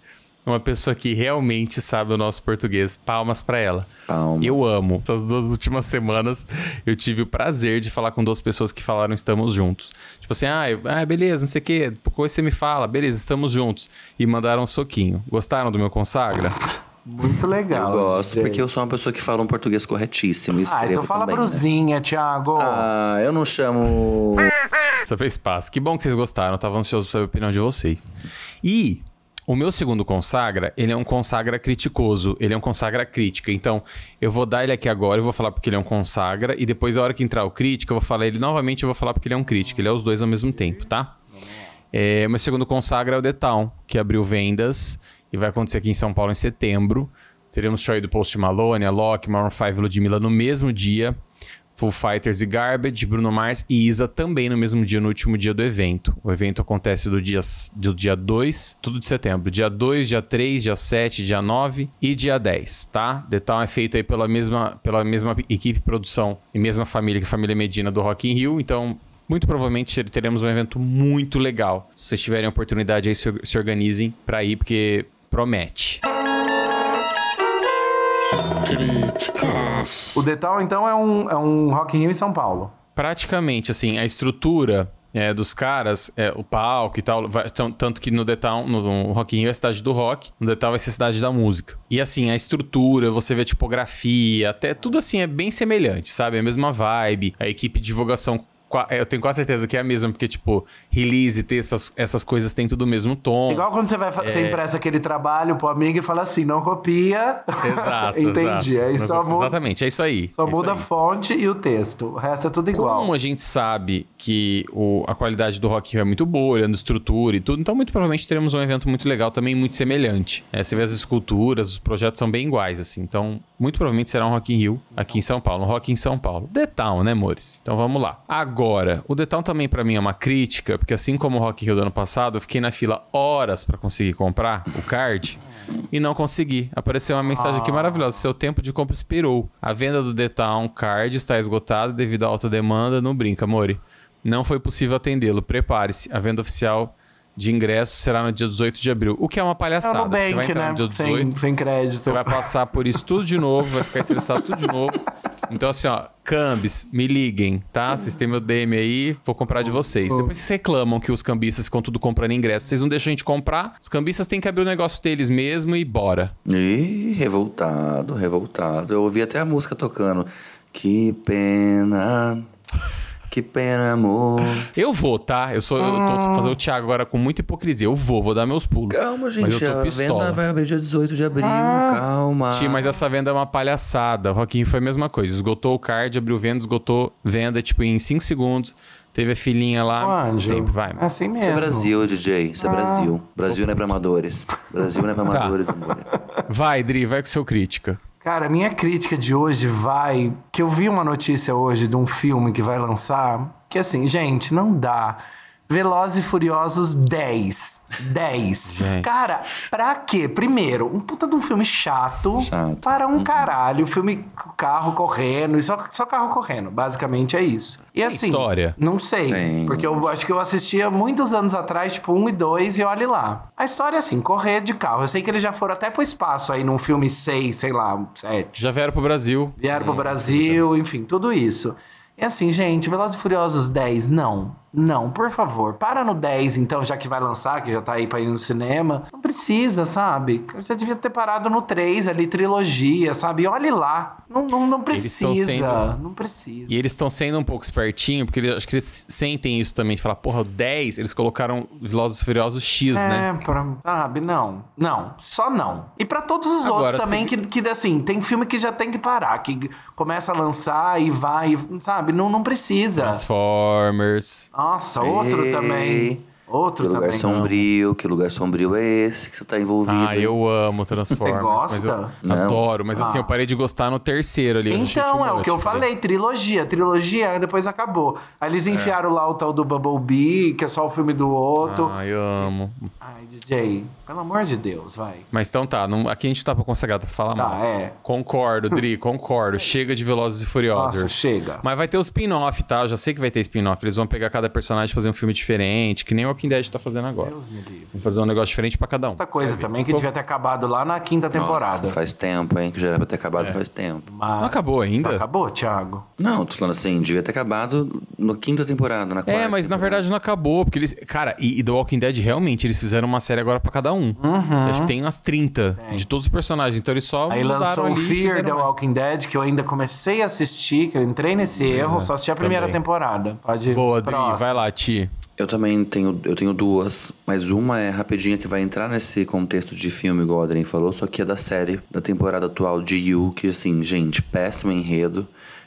Speaker 2: Uma pessoa que realmente sabe o nosso português. Palmas pra ela.
Speaker 4: Palmas.
Speaker 2: Eu amo. Essas duas últimas semanas eu tive o prazer de falar com duas pessoas que falaram estamos juntos. Tipo assim, ah, eu- ah beleza, não sei o quê. Depois você me fala, beleza, estamos juntos. E mandaram um soquinho. Gostaram do meu consagra?
Speaker 3: Muito
Speaker 4: Eu
Speaker 3: legal.
Speaker 4: gosto,
Speaker 3: DJ.
Speaker 4: porque eu sou uma pessoa que fala um português corretíssimo. e
Speaker 3: Ah, então fala
Speaker 4: também, né?
Speaker 3: brusinha, Thiago.
Speaker 4: Ah, eu não chamo.
Speaker 2: Você fez paz. Que bom que vocês gostaram. Eu tava ansioso pra saber a opinião de vocês. E o meu segundo consagra, ele é um consagra criticoso. Ele é um consagra crítica. Então, eu vou dar ele aqui agora, eu vou falar porque ele é um consagra. E depois, a hora que entrar o crítico, eu vou falar ele novamente, eu vou falar porque ele é um crítico. Ele é os dois ao mesmo tempo, tá? É, meu segundo consagra é o The Town, que abriu vendas e vai acontecer aqui em São Paulo em setembro. Teremos show aí do Post Malone, a Loki, Maroon 5 e Ludmilla no mesmo dia. Full Fighters e Garbage, Bruno Mars e Isa também no mesmo dia, no último dia do evento. O evento acontece do dia, do dia 2, tudo de setembro. Dia 2, dia 3, dia 7, dia 9 e dia 10, tá? Town é feito aí pela mesma, pela mesma equipe produção e mesma família que a família Medina do Rock in Rio. Então, muito provavelmente teremos um evento muito legal. Se vocês tiverem a oportunidade aí, se, organizem pra ir, porque promete.
Speaker 3: O Detal, então, é um, é um Rock in Rio em São Paulo.
Speaker 2: praticamente, assim, a estrutura é, dos caras, é, o palco e tal, vai- tanto que no The Town, no, no Rock in Rio é a cidade do rock, no The Town vai ser a cidade da música. E assim, a estrutura, você vê a tipografia, até tudo assim é bem semelhante, sabe? É a mesma vibe, a equipe de divulgação eu tenho quase certeza que é a mesma, porque, tipo, release, ter essas, essas coisas tem tudo o mesmo tom.
Speaker 3: Igual quando você vai fa- você empresta aquele trabalho pro amigo e fala assim, não copia.
Speaker 2: Exato.
Speaker 3: Entendi.
Speaker 2: exato.
Speaker 3: Aí só muda,
Speaker 2: Exatamente, é isso aí.
Speaker 3: só
Speaker 2: é
Speaker 3: muda a
Speaker 2: aí.
Speaker 3: fonte e o texto. O resto é tudo igual.
Speaker 2: Como a gente sabe que o- a qualidade do Rock in Rio é muito boa, olhando estrutura e tudo, então muito provavelmente teremos um evento muito legal também, muito semelhante. É, você vê as esculturas, os projetos são bem iguais, assim. Então, muito provavelmente será um Rock in Rio aqui em São Paulo. Um Rock em São Paulo. The Town, né, amores? Então vamos lá. Agora, o The Town também pra mim é uma crítica, porque assim como o Rock Rio do ano passado, eu fiquei na fila horas pra conseguir comprar o card e não consegui. Apareceu uma mensagem aqui maravilhosa. Seu tempo de compra expirou. A venda do The Town Card está esgotada devido à alta demanda. Não brinca, Mori. Não foi possível atendê-lo. Prepare-se. A venda oficial de ingressos será no dia 18 de abril. O que é uma
Speaker 3: É
Speaker 2: palhaçada.
Speaker 3: no
Speaker 2: Você vai entrar
Speaker 3: né?
Speaker 2: no dia
Speaker 3: Sem,
Speaker 2: 18,
Speaker 3: sem crédito.
Speaker 2: você vai passar por isso tudo de novo, vai ficar estressado tudo de novo. Então, assim, ó, Cambis, me liguem, tá? Vocês têm meu DM aí, vou comprar de vocês. Depois vocês reclamam que os cambistas ficam tudo comprando ingresso. Vocês não deixam a gente comprar, os cambistas têm que abrir o negócio deles mesmo e bora.
Speaker 4: Ih, revoltado, revoltado. Eu ouvi até a música tocando. Que pena, que pena, amor.
Speaker 2: Eu vou, tá? Eu sou, eu tô fazendo o Thiago agora com muita hipocrisia. Eu vou, vou dar meus pulos.
Speaker 4: Calma,
Speaker 2: Mas
Speaker 4: gente,
Speaker 2: eu tô
Speaker 4: a
Speaker 2: pistola.
Speaker 4: venda vai abrir dia 18 de abril, calma.
Speaker 2: Ti, mas essa venda é uma palhaçada. O Rockinho foi a mesma coisa. Esgotou o card, abriu venda, esgotou venda, tipo, em 5 segundos. Teve a filhinha lá.
Speaker 3: Anjo,
Speaker 2: sempre vai.
Speaker 3: É assim mesmo.
Speaker 4: Isso é Brasil, DJ, isso é Brasil. Brasil não é pra amadores. Brasil não é pra
Speaker 2: Tá.
Speaker 4: amadores, amor.
Speaker 2: Vai, Dri, vai com seu crítica.
Speaker 3: Cara, minha crítica de hoje vai. Que eu vi uma notícia hoje de um filme que vai lançar. Que assim, gente, não dá. Velozes e Furiosos 10. 10.
Speaker 2: Gente.
Speaker 3: Cara, pra quê? Primeiro, um puta de um filme chato.
Speaker 4: Chato.
Speaker 3: Para um caralho. Filme com carro correndo. E só, só carro correndo. Basicamente é isso. E assim.
Speaker 2: história?
Speaker 3: Não sei.
Speaker 4: Tem.
Speaker 3: Porque eu acho que eu assistia muitos anos atrás, tipo, um e dois, e olhe lá. A história é assim, correr de carro. Eu sei que eles já foram até pro espaço aí num filme 6, sei lá, 7.
Speaker 2: Já vieram pro Brasil.
Speaker 3: Vieram pro Brasil, enfim, tudo isso. E assim, gente, Velozes e Furiosos 10, não. Não, por favor, para no 10 então, já que vai lançar, que já tá aí pra ir no cinema. Não precisa, sabe? Eu já devia ter parado no 3 ali, trilogia, sabe? Olhe lá. Não, não, não precisa.
Speaker 2: sendo-
Speaker 3: Não precisa.
Speaker 2: E eles estão sendo um pouco espertinho, porque eles, acho que eles sentem isso também. Falar, porra, o 10, eles colocaram Velozes e Furiosos X,
Speaker 3: É,
Speaker 2: né?
Speaker 3: pra, sabe, não. Não, só não. E pra todos os
Speaker 2: Agora,
Speaker 3: outros também,
Speaker 2: se-
Speaker 3: que, que assim, tem filme que já tem que parar, que começa a lançar e vai, sabe? Não, não precisa.
Speaker 2: Transformers.
Speaker 3: Nossa, outro
Speaker 4: Ei,
Speaker 3: também. Outro
Speaker 4: Que lugar
Speaker 3: também.
Speaker 4: sombrio, que lugar sombrio é esse que você tá envolvido?
Speaker 2: Ah, eu amo Transformers.
Speaker 3: Você
Speaker 2: mas eu
Speaker 3: gosta?
Speaker 4: Não.
Speaker 2: Adoro, mas assim,
Speaker 3: Ah.
Speaker 2: eu parei de gostar no terceiro ali.
Speaker 3: Então, é o que eu falei, trilogia. Trilogia, depois acabou. Aí eles enfiaram lá o tal do Bumblebee, que é só o filme do outro.
Speaker 2: Ah, eu amo.
Speaker 3: Ai, DJ, pelo amor de Deus, vai.
Speaker 2: Mas então tá, não- aqui a gente tá pra consagrar, tá pra falar
Speaker 3: Tá,
Speaker 2: mal.
Speaker 3: é.
Speaker 2: Concordo, Dri, concordo. Chega de Velozes e Furiosos.
Speaker 3: Nossa, chega.
Speaker 2: Mas vai ter o spin-off, tá? Eu já sei que vai ter spin-off. Eles vão pegar cada personagem e fazer um filme diferente, que nem o Walking Dead tá fazendo agora.
Speaker 3: Deus me livre.
Speaker 2: Vão fazer um negócio diferente pra cada um.
Speaker 3: Outra coisa também que devia ter acabado lá na quinta temporada.
Speaker 4: Nossa, faz tempo, hein? Que já era pra ter acabado faz tempo.
Speaker 3: Mas...
Speaker 2: Não acabou ainda?
Speaker 3: Acabou, Thiago?
Speaker 4: Não, tô falando assim, devia ter acabado na quinta temporada, na quarta.
Speaker 2: É, mas na verdade não acabou, porque eles. Cara, e, e The Walking Dead realmente eles fizeram uma série agora pra cada um. Acho que tem umas 30 de todos os personagens, então eles só.
Speaker 3: Aí lançou o Fear The. Walking Dead, que eu ainda comecei a assistir, que eu entrei nesse erro, só assisti a primeira
Speaker 2: também.
Speaker 3: temporada. Pode ir.
Speaker 2: Boa, Dri,
Speaker 3: Próximo.
Speaker 2: vai lá, Ti.
Speaker 4: Eu também tenho, eu tenho duas, mas uma é rapidinha que vai entrar nesse contexto de filme, igual a Adrien falou, só que é da série, da temporada atual de You, que assim, gente, péssimo enredo,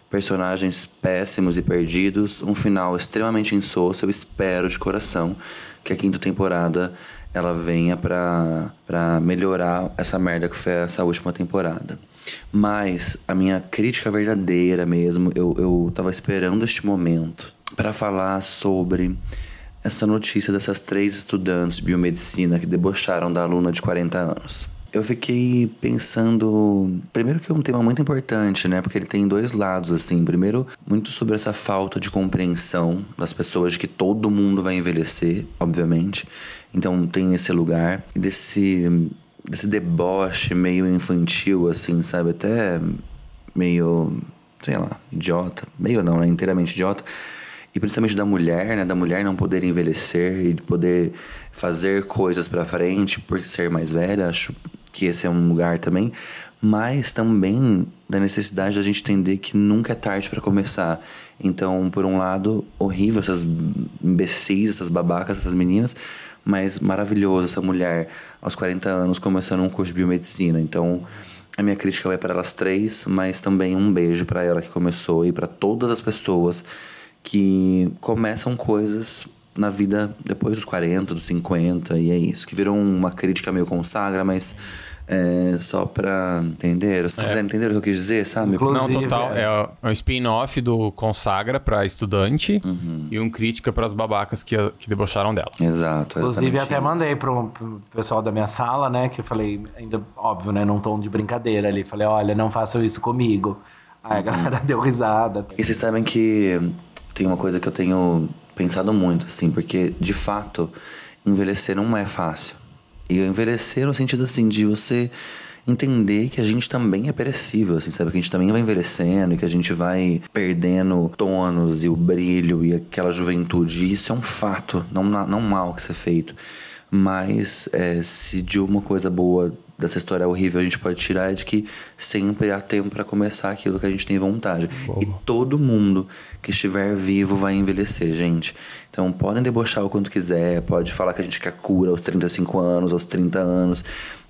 Speaker 4: personagens péssimos e perdidos, um final extremamente insosso, eu espero de coração que a quinta temporada ela venha pra melhorar essa merda que foi essa última temporada. Mas a minha crítica verdadeira mesmo, eu, eu tava esperando este momento para falar sobre essa notícia dessas três estudantes de biomedicina que debocharam da aluna de 40 anos. Eu fiquei pensando, primeiro que é um tema muito importante, né? Porque ele tem dois lados, assim. Primeiro, muito sobre essa falta de compreensão das pessoas de que todo mundo vai envelhecer, obviamente. Então tem esse lugar desse desse deboche meio infantil, assim, sabe? Até meio, sei lá, idiota. Meio não, né? Inteiramente idiota. E principalmente da mulher, né? Da mulher não poder envelhecer e de poder fazer coisas pra frente por ser mais velha. Acho que esse é um lugar também. Mas também da necessidade da gente entender que nunca é tarde pra começar. Então, por um lado, horrível essas imbecis, essas babacas, essas meninas. Mas maravilhoso essa mulher aos 40 anos começando um curso de biomedicina. Então, a minha crítica vai para elas três, mas também um beijo para ela que começou e para todas as pessoas que começam coisas na vida depois dos 40, dos 50, e é isso. Que virou uma crítica meio consagra, mas é só pra entender. Vocês entenderam o que eu quis dizer, sabe?
Speaker 3: Inclusive,
Speaker 2: Não, total.
Speaker 3: é.
Speaker 2: É, um spin-off do Consagra pra estudante e um crítica pras babacas que, que debocharam dela.
Speaker 4: Exato.
Speaker 3: Inclusive, até
Speaker 4: isso.
Speaker 3: mandei pro, pro pessoal da minha sala, né? Que eu falei, ainda, óbvio, né? Num tom de brincadeira ali. Falei, olha, não façam isso comigo. Aí a galera deu risada.
Speaker 4: E vocês sabem que tem uma coisa que eu tenho pensado muito, assim, porque de fato envelhecer não é fácil. E envelhecer no sentido assim de você entender que a gente também é perecível, assim, sabe? Que a gente também vai envelhecendo e que a gente vai perdendo tônus e o brilho e aquela juventude. E isso é um fato, não, não mal que ser feito. Mas é, se de uma coisa boa dessa história horrível a gente pode tirar é de que sempre há tempo para começar aquilo que a gente tem vontade. E todo mundo que estiver vivo vai envelhecer, gente. Então podem debochar o quanto quiser, pode falar que a gente quer cura aos 35 anos, aos 30 anos,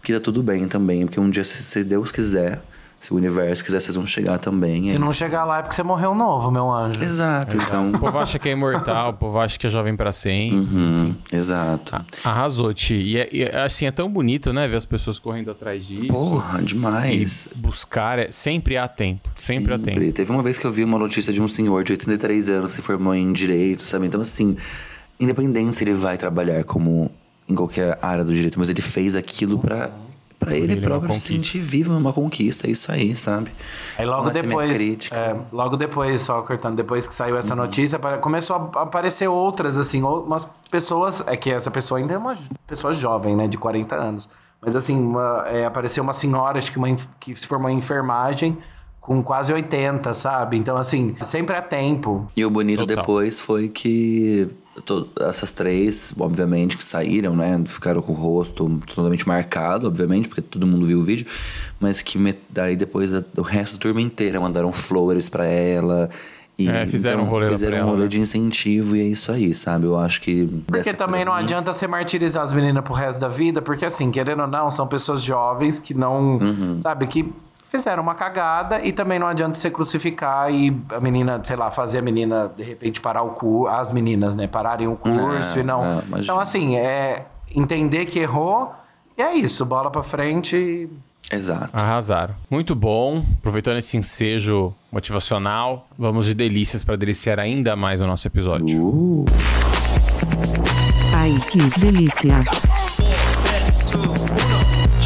Speaker 4: que tá tudo bem também, porque um dia, se, se Deus quiser, se o universo quiser, vocês vão chegar também. é
Speaker 3: Se não
Speaker 4: isso.
Speaker 3: chegar lá é porque você morreu novo, meu anjo.
Speaker 4: Exato, então.
Speaker 2: O povo acha que é imortal, o povo acha que é jovem pra sempre.
Speaker 4: Uhum, exato.
Speaker 2: Arrasou, Ti. E, é- e é, assim, é tão bonito, né? Ver as pessoas correndo atrás disso.
Speaker 4: Porra, demais.
Speaker 2: E buscar, é, sempre há tempo. Sempre, há tempo.
Speaker 4: Sempre. Teve uma vez que eu vi uma notícia de um senhor de 83 anos que se formou em direito, sabe? Então, assim, independente se ele vai trabalhar como em qualquer área do direito, mas ele fez aquilo pra, pra ele,
Speaker 2: ele é
Speaker 4: próprio se sentir vivo, é uma conquista, é isso aí, sabe?
Speaker 3: Aí logo
Speaker 4: essa é
Speaker 3: depois,
Speaker 4: crítica.
Speaker 3: é, logo depois, só cortando, depois que saiu essa
Speaker 2: Uhum.
Speaker 3: notícia, começou a aparecer outras, assim, umas pessoas, é que essa pessoa ainda é uma pessoa jovem, né, de 40 anos. Mas assim, uma- é, apareceu uma senhora, acho que, uma, que se formou em enfermagem, com quase 80, sabe? Então, assim, sempre é tempo.
Speaker 4: E o bonito
Speaker 2: Total.
Speaker 4: depois foi que essas três, obviamente, que saíram, né? Ficaram com o rosto totalmente marcado, obviamente, porque todo mundo viu o vídeo. Mas que me- daí depois o resto da turma inteira mandaram flores pra ela. E,
Speaker 2: É, fizeram um rolê
Speaker 4: Fizeram um rolê
Speaker 2: né?
Speaker 4: de incentivo e é isso aí, sabe? Eu acho que.
Speaker 3: Porque também não
Speaker 4: ruim-
Speaker 3: adianta você martirizar as meninas pro resto da vida, porque assim, querendo ou não, são pessoas jovens que não,
Speaker 4: Uhum.
Speaker 3: sabe, que fizeram uma cagada e também não adianta você crucificar e a menina, sei lá, fazer a menina de repente parar o cu, as meninas, né, pararem o curso
Speaker 4: É,
Speaker 3: e não.
Speaker 4: é,
Speaker 3: então assim, é entender que errou e é isso, bola pra frente e
Speaker 4: Exato.
Speaker 2: Arrasaram. Muito bom. Aproveitando esse ensejo motivacional, vamos de delícias para deliciar ainda mais o nosso episódio.
Speaker 4: Uh,
Speaker 7: Ai, que delícia.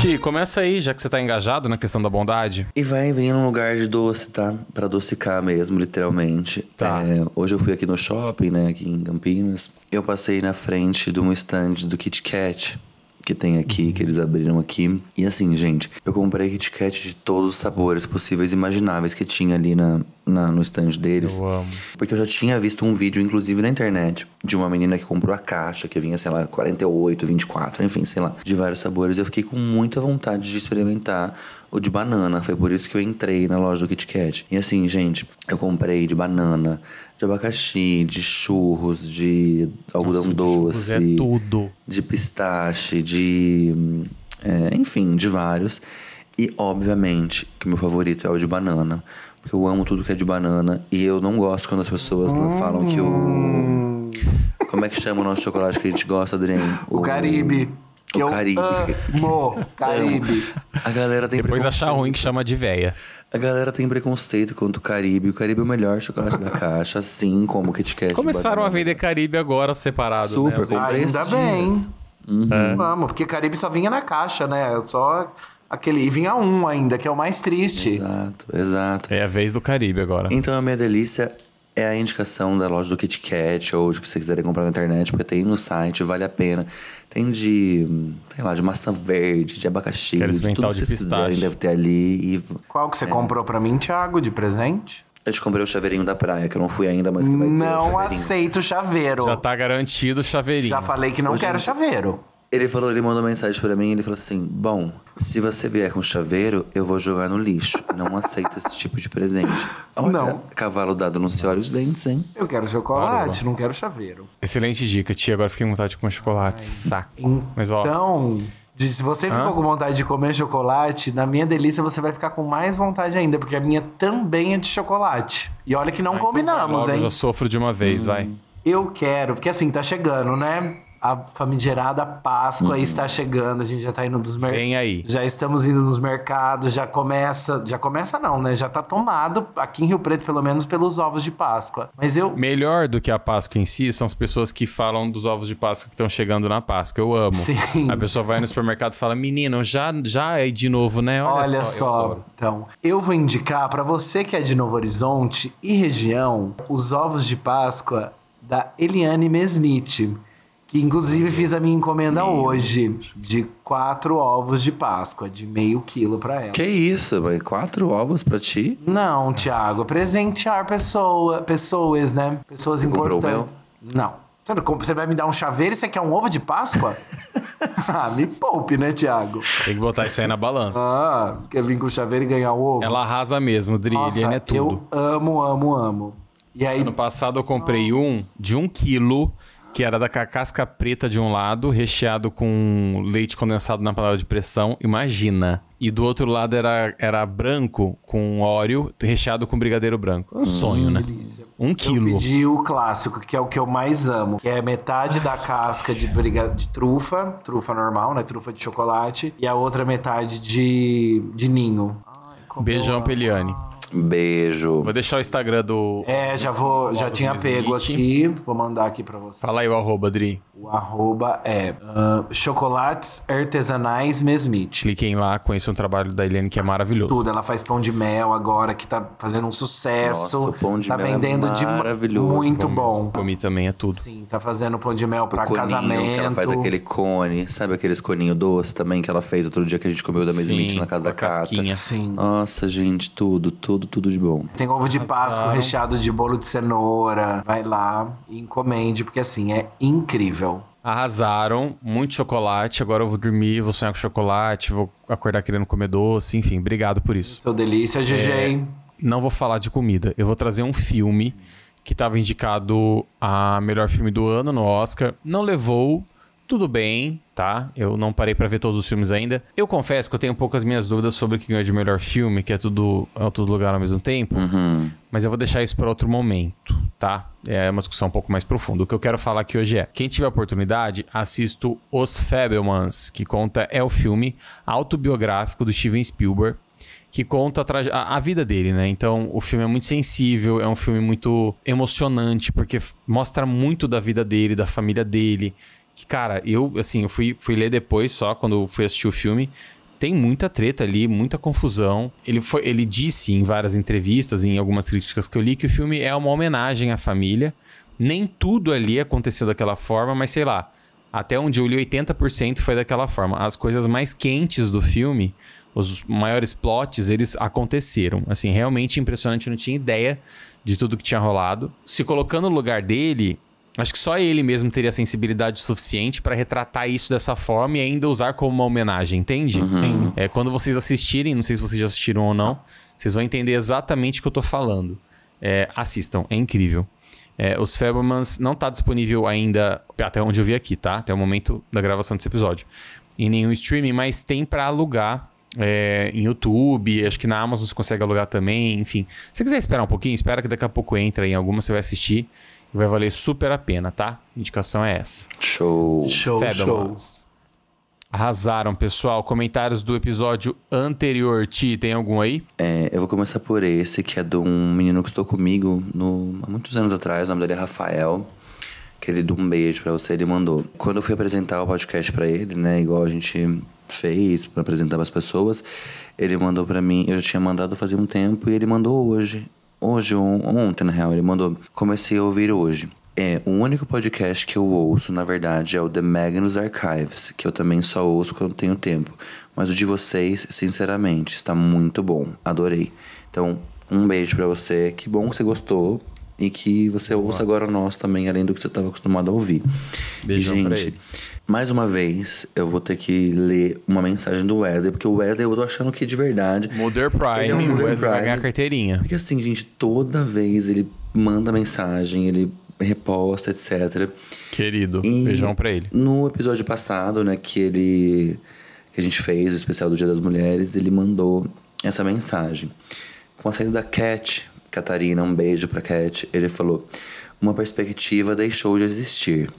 Speaker 2: Ti, começa aí, já que você tá engajado na questão da bondade.
Speaker 4: E vai vir num lugar de doce, tá? Pra adocicar mesmo, literalmente.
Speaker 2: Tá.
Speaker 4: É, hoje eu fui aqui no shopping, né? Aqui em Campinas. Eu passei na frente de um stand do Kit Kat. Que tem aqui, que eles abriram aqui. E assim, gente, eu comprei Kit Kat de todos os sabores possíveis e imagináveis que tinha ali na, na- no stand deles.
Speaker 2: Eu amo.
Speaker 4: Porque eu já tinha visto um vídeo, inclusive na internet, de uma menina que comprou a caixa, que vinha, sei lá, 48, 24, enfim, sei lá, de vários sabores. Eu fiquei com muita vontade de experimentar o de banana. Foi por isso que eu entrei na loja do Kit Kat. E assim, gente, eu comprei de banana, de abacaxi, de churros, de algodão
Speaker 2: Nossa, o de churros
Speaker 4: doce.
Speaker 2: É tudo.
Speaker 4: De pistache, de. hum, é, enfim, de vários. E, obviamente, que o meu favorito é o de banana. Porque eu amo tudo que é de banana. E eu não gosto quando as pessoas falam que o. Como é que chama o nosso chocolate que a gente gosta, Adriane?
Speaker 3: o Caribe. Que
Speaker 4: o
Speaker 3: eu
Speaker 4: Caribe.
Speaker 3: amo, Caribe.
Speaker 4: A galera tem
Speaker 2: Depois achar
Speaker 4: preconceito.
Speaker 2: ruim que chama de véia.
Speaker 4: A galera tem preconceito contra o Caribe. O Caribe é o melhor chocolate da caixa, assim como o Kit Kat.
Speaker 2: Começaram a vender Caribe agora separado,
Speaker 4: Super,
Speaker 2: né?
Speaker 4: comprei
Speaker 3: Ainda bem.
Speaker 4: dias.
Speaker 3: Vamos, porque Caribe só vinha na caixa, né? Só aquele. E vinha um ainda, que é o mais triste.
Speaker 4: Exato, exato.
Speaker 2: É a vez do Caribe agora.
Speaker 4: Então a minha delícia é a indicação da loja do Kit Kat ou de que vocês quiserem comprar na internet, porque tem no site, vale a pena. Tem de, sei lá, de maçã verde, de abacaxi,
Speaker 2: Quero
Speaker 4: de tudo que
Speaker 2: de
Speaker 4: vocês quiserem,
Speaker 2: pistache.
Speaker 4: deve ter ali. E
Speaker 3: Qual que você comprou pra mim, Thiago, de presente?
Speaker 4: eu te comprei o chaveirinho da praia, que eu não fui ainda, mas que vai ter o
Speaker 3: Não aceito chaveiro.
Speaker 2: Já tá garantido o chaveirinho.
Speaker 3: Já falei que não
Speaker 4: Hoje
Speaker 3: quero chaveiro.
Speaker 4: Ele falou, ele mandou mensagem pra mim, ele falou assim: "Bom, se você vier com chaveiro, eu vou jogar no lixo. Não aceito esse tipo de presente." Olha,
Speaker 3: Não.
Speaker 4: Cavalo dado não se olha os dentes, hein?
Speaker 3: Eu quero chocolate, não quero chaveiro.
Speaker 2: Excelente dica, tia. Agora fiquei com vontade de comer chocolate. Saco. Mas ó,
Speaker 3: Então, se você ficou
Speaker 2: Hã?
Speaker 3: com vontade de comer chocolate, na minha delícia você vai ficar com mais vontade ainda, porque a minha também é de chocolate. E olha que não combinamos,
Speaker 2: logo eu
Speaker 3: hein?
Speaker 2: já sofro de uma vez, vai.
Speaker 3: Eu quero, porque assim, tá chegando, né? A famigerada Páscoa aí está chegando, a gente já tá indo dos mercados.
Speaker 2: Vem aí.
Speaker 3: Já estamos indo nos mercados, já começa. Já começa não, né? Já tá tomado aqui em Rio Preto, pelo menos, pelos ovos de Páscoa. Mas eu.
Speaker 2: Melhor do que a Páscoa em si são as pessoas que falam dos ovos de Páscoa que estão chegando na Páscoa. Eu amo.
Speaker 3: Sim.
Speaker 2: A pessoa vai no supermercado e fala: Menino, já, já é de novo, né? Olha,
Speaker 3: Olha
Speaker 2: eu
Speaker 3: só,
Speaker 2: adoro.
Speaker 3: então, eu vou indicar pra você que é de Novo Horizonte e região os ovos de Páscoa da Eliane Mesmith, que inclusive fiz a minha encomenda hoje de quatro ovos de Páscoa, de meio quilo pra ela.
Speaker 4: Que isso, vai quatro ovos pra ti?
Speaker 3: Não, Thiago, presentear pessoa, pessoas, né? Pessoas
Speaker 4: o
Speaker 3: importantes. Não. Você Você vai me dar um chaveiro e você quer um ovo de Páscoa? ah, me poupe, né, Thiago?
Speaker 2: Tem que botar isso aí na balança.
Speaker 3: Ah, quer vir com chaveiro e ganhar o ovo?
Speaker 2: Ela arrasa mesmo, Dri.
Speaker 3: Nossa,
Speaker 2: Eliane é tudo.
Speaker 3: eu amo, amo, amo. E aí,
Speaker 2: Ano passado eu comprei um de um quilo, que era da ca- casca preta de um lado, recheado com leite condensado na panela de pressão. Imagina. E do outro lado era, era branco, com óleo, recheado com brigadeiro branco. Um sonho, né? Um
Speaker 3: eu
Speaker 2: quilo.
Speaker 3: pedi o clássico, que é o que eu mais amo, que é metade da casca de, briga... de trufa, trufa normal, né? Trufa de chocolate, e a outra metade de, de ninho. Ai,
Speaker 2: Beijão,
Speaker 3: eu.
Speaker 2: Peliane.
Speaker 4: Beijo.
Speaker 2: Vou deixar o Instagram do.
Speaker 3: É, já vou, já tinha pego aqui, vou mandar aqui pra você.
Speaker 2: Fala aí o arroba, Dri.
Speaker 3: O arroba é ah, chocolates artesanais Mesmite.
Speaker 2: Cliquem lá, conheçam o trabalho da Eliane, que é maravilhoso.
Speaker 3: Tudo, ela faz pão de mel agora, que tá fazendo um sucesso.
Speaker 4: Nossa, o pão de
Speaker 3: tá
Speaker 4: mel é
Speaker 3: vendendo de
Speaker 4: maravilhoso.
Speaker 3: muito
Speaker 2: Bom
Speaker 3: bom.
Speaker 2: mesmo. Comi também, é tudo.
Speaker 3: Sim, tá fazendo pão de mel pra
Speaker 4: o coninho,
Speaker 3: casamento.
Speaker 4: que ela faz aquele cone, sabe aqueles coninho doce também que ela fez outro dia que a gente comeu da Mesmite na casa da
Speaker 2: a
Speaker 4: Cata.
Speaker 2: casquinha.
Speaker 3: Sim.
Speaker 4: Nossa, gente, tudo, tudo tudo, tudo de bom.
Speaker 3: Tem ovo de Páscoa
Speaker 2: Arrasaram.
Speaker 3: recheado de bolo de cenoura. Vai lá e encomende, porque assim, é incrível.
Speaker 2: Arrasaram, muito chocolate. Agora eu vou dormir, vou sonhar com chocolate, vou acordar querendo comer doce, enfim, obrigado por isso.
Speaker 3: Seu delícia, GG.
Speaker 2: Não vou falar de comida, eu vou trazer um filme que estava indicado a melhor filme do ano no Oscar. Não levou, tudo bem, tá? Eu não parei pra ver todos os filmes ainda. Eu confesso que eu tenho poucas minhas dúvidas sobre o que ganhou de melhor filme, que é tudo é todo lugar ao mesmo tempo. Mas eu vou deixar isso para outro momento, tá? É uma discussão um pouco mais profunda. O que eu quero falar aqui hoje é: quem tiver oportunidade, assisto Os Fabelmans, que conta é o filme autobiográfico do Steven Spielberg, que conta a, a- vida dele, né? Então, o filme é muito sensível, é um filme muito emocionante, porque mostra muito da vida dele, da família dele. Que, cara, eu, assim, eu fui, fui ler depois só, quando fui assistir o filme. Tem muita treta ali, muita confusão. Ele, foi, ele disse em várias entrevistas, em algumas críticas que eu li, que o filme é uma homenagem à família. Nem tudo ali aconteceu daquela forma, mas sei lá. Até onde eu li, 80% foi daquela forma. As coisas mais quentes do filme, os maiores plots, eles aconteceram. Assim, realmente impressionante. Eu não tinha ideia de tudo que tinha rolado. Se colocando no lugar dele, acho que só ele mesmo teria sensibilidade suficiente para retratar isso dessa forma e ainda usar como uma homenagem, entende? É, quando vocês assistirem, não sei se vocês já assistiram ou não, vocês vão entender exatamente o que eu tô falando. É, assistam, é incrível. É, os Fablemans não tá disponível ainda, até onde eu vi aqui, tá? Até o momento da gravação desse episódio. Em nenhum streaming, mas tem pra alugar é, em YouTube. Acho que na Amazon você consegue alugar também. Enfim, se você quiser esperar um pouquinho, espera que daqui a pouco entra em alguma, você vai assistir. Vai valer super a pena, tá? A indicação é essa.
Speaker 4: Show.
Speaker 3: Show, show.
Speaker 2: Arrasaram, pessoal. Comentários do episódio anterior. Ti, tem algum aí?
Speaker 4: É, eu vou começar por esse, que é de um menino que estou comigo no, há muitos anos atrás. O nome dele é Rafael. Que ele deu um beijo pra você, ele mandou. Quando eu fui apresentar o podcast pra ele, né, igual a gente fez pra apresentar pras pessoas, ele mandou pra mim, eu já tinha mandado fazia um tempo e ele mandou hoje. Hoje, on- ontem, na real, ele mandou. Comecei a ouvir hoje. É, o único podcast que eu ouço, na verdade, é o The Magnus Archives, que eu também só ouço quando tenho tempo. Mas o de vocês, sinceramente, está muito bom. Adorei. Então, um beijo pra você. Que bom que você gostou. E que você ouça agora nosso também, além do que você estava acostumado a ouvir.
Speaker 2: Beijão pra
Speaker 4: gente,
Speaker 2: ele.
Speaker 4: mais uma vez, eu vou ter que ler uma mensagem do Wesley, porque o Wesley eu tô achando que de verdade.
Speaker 2: Mother Prime,
Speaker 4: é um
Speaker 2: o Wesley vai
Speaker 4: Prime.
Speaker 2: ganhar carteirinha.
Speaker 4: Porque assim, gente, toda vez ele manda mensagem, ele reposta, etc.
Speaker 2: Querido,
Speaker 4: E
Speaker 2: beijão pra ele.
Speaker 4: No episódio passado, né, que ele que a gente fez, o especial do Dia das Mulheres, ele mandou essa mensagem. Com a saída da Cat, Catarina, um beijo pra Cat, ele falou: "Uma perspectiva deixou de existir.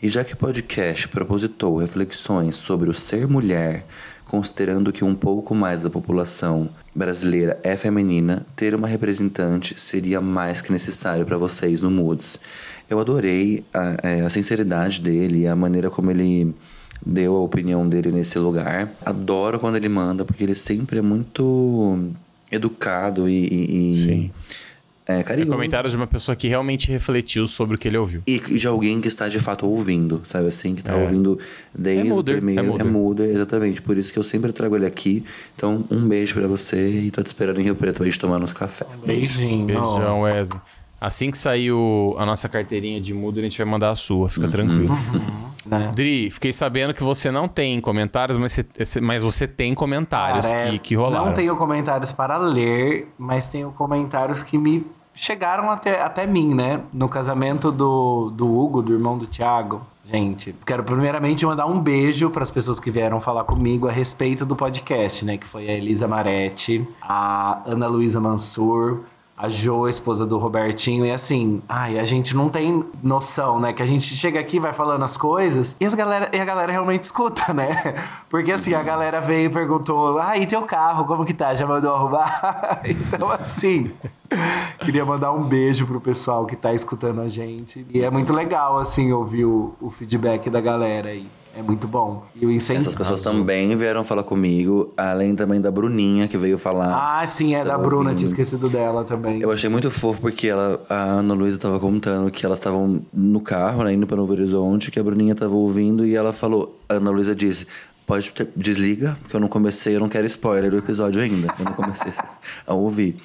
Speaker 4: E já que o podcast propositou reflexões sobre o ser mulher, considerando que um pouco mais da população brasileira é feminina, ter uma representante seria mais que necessário para vocês no Moods. Eu adorei a, é, a sinceridade dele, a maneira como ele deu a opinião dele nesse lugar. Adoro quando ele manda, porque ele sempre é muito educado e, e- e,
Speaker 2: Sim.
Speaker 4: é,
Speaker 2: É
Speaker 4: carinhoso.
Speaker 2: comentário de uma pessoa que realmente refletiu sobre o que ele ouviu.
Speaker 4: E de alguém que está de fato ouvindo, sabe assim? Que está
Speaker 2: É.
Speaker 4: ouvindo desde
Speaker 2: É
Speaker 4: o
Speaker 2: Mulder,
Speaker 4: primeiro.
Speaker 2: é Mulder.
Speaker 4: Mulder, exatamente. Por isso que eu sempre trago ele aqui. Então, um beijo pra você e tô te esperando em Rio Preto pra gente tomar nosso café.
Speaker 3: Beijinho.
Speaker 2: Beijão, Wesley. Assim que sair o- a nossa carteirinha de mudo, a gente vai mandar a sua, fica tranquilo.
Speaker 3: Né?
Speaker 2: Dri, fiquei sabendo que você não tem comentários, mas você, mas você tem comentários
Speaker 3: Cara, é,
Speaker 2: que, que rolaram.
Speaker 3: Não tenho comentários para ler, mas tenho comentários que me chegaram até, até mim, né? No casamento do, do Hugo, do irmão do Thiago. Gente, quero primeiramente mandar um beijo para as pessoas que vieram falar comigo a respeito do podcast, né? Que foi a Elisa Maretti, a Ana Luísa Mansur, a Jo, esposa do Robertinho, e assim, ai, a gente não tem noção, né? Que a gente chega aqui, vai falando as coisas, e, as galera, e a galera realmente escuta, né? Porque assim, a galera veio e perguntou: ah, e teu carro, como que tá? Já mandou arrumar? então, assim. Queria mandar um beijo pro pessoal que tá escutando a gente. E é muito legal, assim, ouvir o, o feedback da galera aí. É muito bom. E o incentivo.
Speaker 4: Essas pessoas também vieram falar comigo, além também da Bruninha, que veio falar.
Speaker 3: Ah, sim, é da
Speaker 4: Tava
Speaker 3: Bruna,
Speaker 4: ouvindo.
Speaker 3: tinha esquecido dela também.
Speaker 4: Eu achei muito fofo porque ela, a Ana Luísa tava contando que elas estavam no carro, né, indo para Novo Horizonte, que a Bruninha tava ouvindo e ela falou, a Ana Luísa disse, pode ter- desliga, porque eu não comecei, eu não quero spoiler do episódio ainda, eu não comecei a ouvir.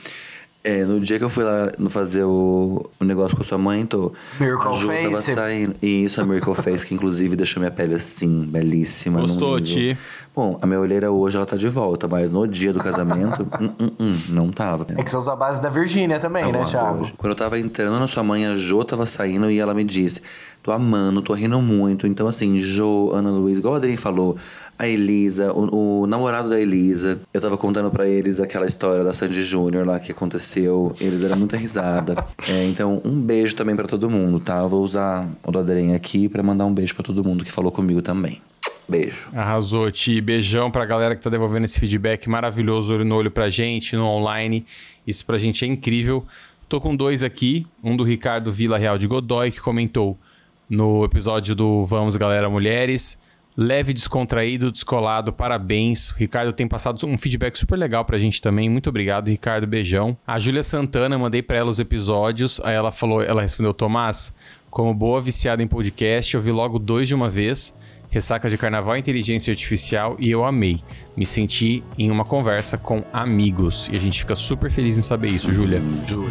Speaker 4: É, no dia que eu fui lá no fazer o, o negócio com a sua mãe, tô.
Speaker 3: Miracle
Speaker 4: a tava
Speaker 3: Face.
Speaker 4: saindo. Isso, a Miracle Face, que inclusive deixou minha pele assim, belíssima.
Speaker 2: Gostou, Ti?
Speaker 4: Bom, a minha olheira hoje ela tá de volta, mas no dia do casamento, hum, hum, hum, não tava.
Speaker 3: É que você usou a base da Virgínia também, né, Thiago?
Speaker 4: hoje. Quando eu tava entrando na sua mãe, a Jo tava saindo e ela me disse: tô amando, tô rindo muito. Então, assim, Jo, Ana Luiz, igual a Adrien falou, a Elisa, o, o namorado da Elisa, eu tava contando pra eles aquela história da Sandy Júnior lá que aconteceu. Eles deram muita risada. É, então, um beijo também pra todo mundo, tá? Eu vou usar o do Adrien aqui pra mandar um beijo pra todo mundo que falou comigo também. Beijo.
Speaker 2: Arrasou, Ti. Beijão pra galera que tá devolvendo esse feedback maravilhoso, olho no olho pra gente, no online. Isso pra gente é incrível. Tô com dois aqui. Um do Ricardo Vila Real de Godoy, que comentou no episódio do Vamos Galera Mulheres. Leve, descontraído, descolado, parabéns. O Ricardo tem passado um feedback super legal pra gente também. Muito obrigado, Ricardo. Beijão. A Júlia Santana, mandei pra ela os episódios. Aí ela falou, ela respondeu: Tomás, como boa viciada em podcast, eu vi logo dois de uma vez. Ressaca de Carnaval e Inteligência Artificial e eu amei. Me senti em uma conversa com amigos. E a gente fica super feliz em saber isso, Júlia.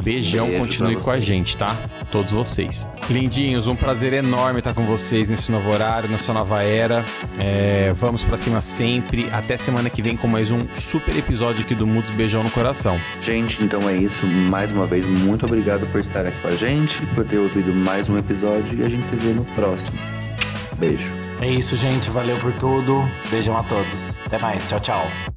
Speaker 2: Beijão,
Speaker 4: Beijo
Speaker 2: continue com a gente, tá? Todos vocês. Lindinhos, um prazer enorme estar com vocês nesse novo horário, nessa nova era. É, vamos pra cima sempre. Até semana que vem com mais um super episódio aqui do Mudos Beijão no Coração.
Speaker 4: Gente, então é isso. Mais uma vez, muito obrigado por estar aqui com a gente, por ter ouvido mais um episódio e a gente se vê no próximo. Beijo.
Speaker 3: É isso, gente. Valeu por tudo. Beijão a todos. Até mais. Tchau, tchau.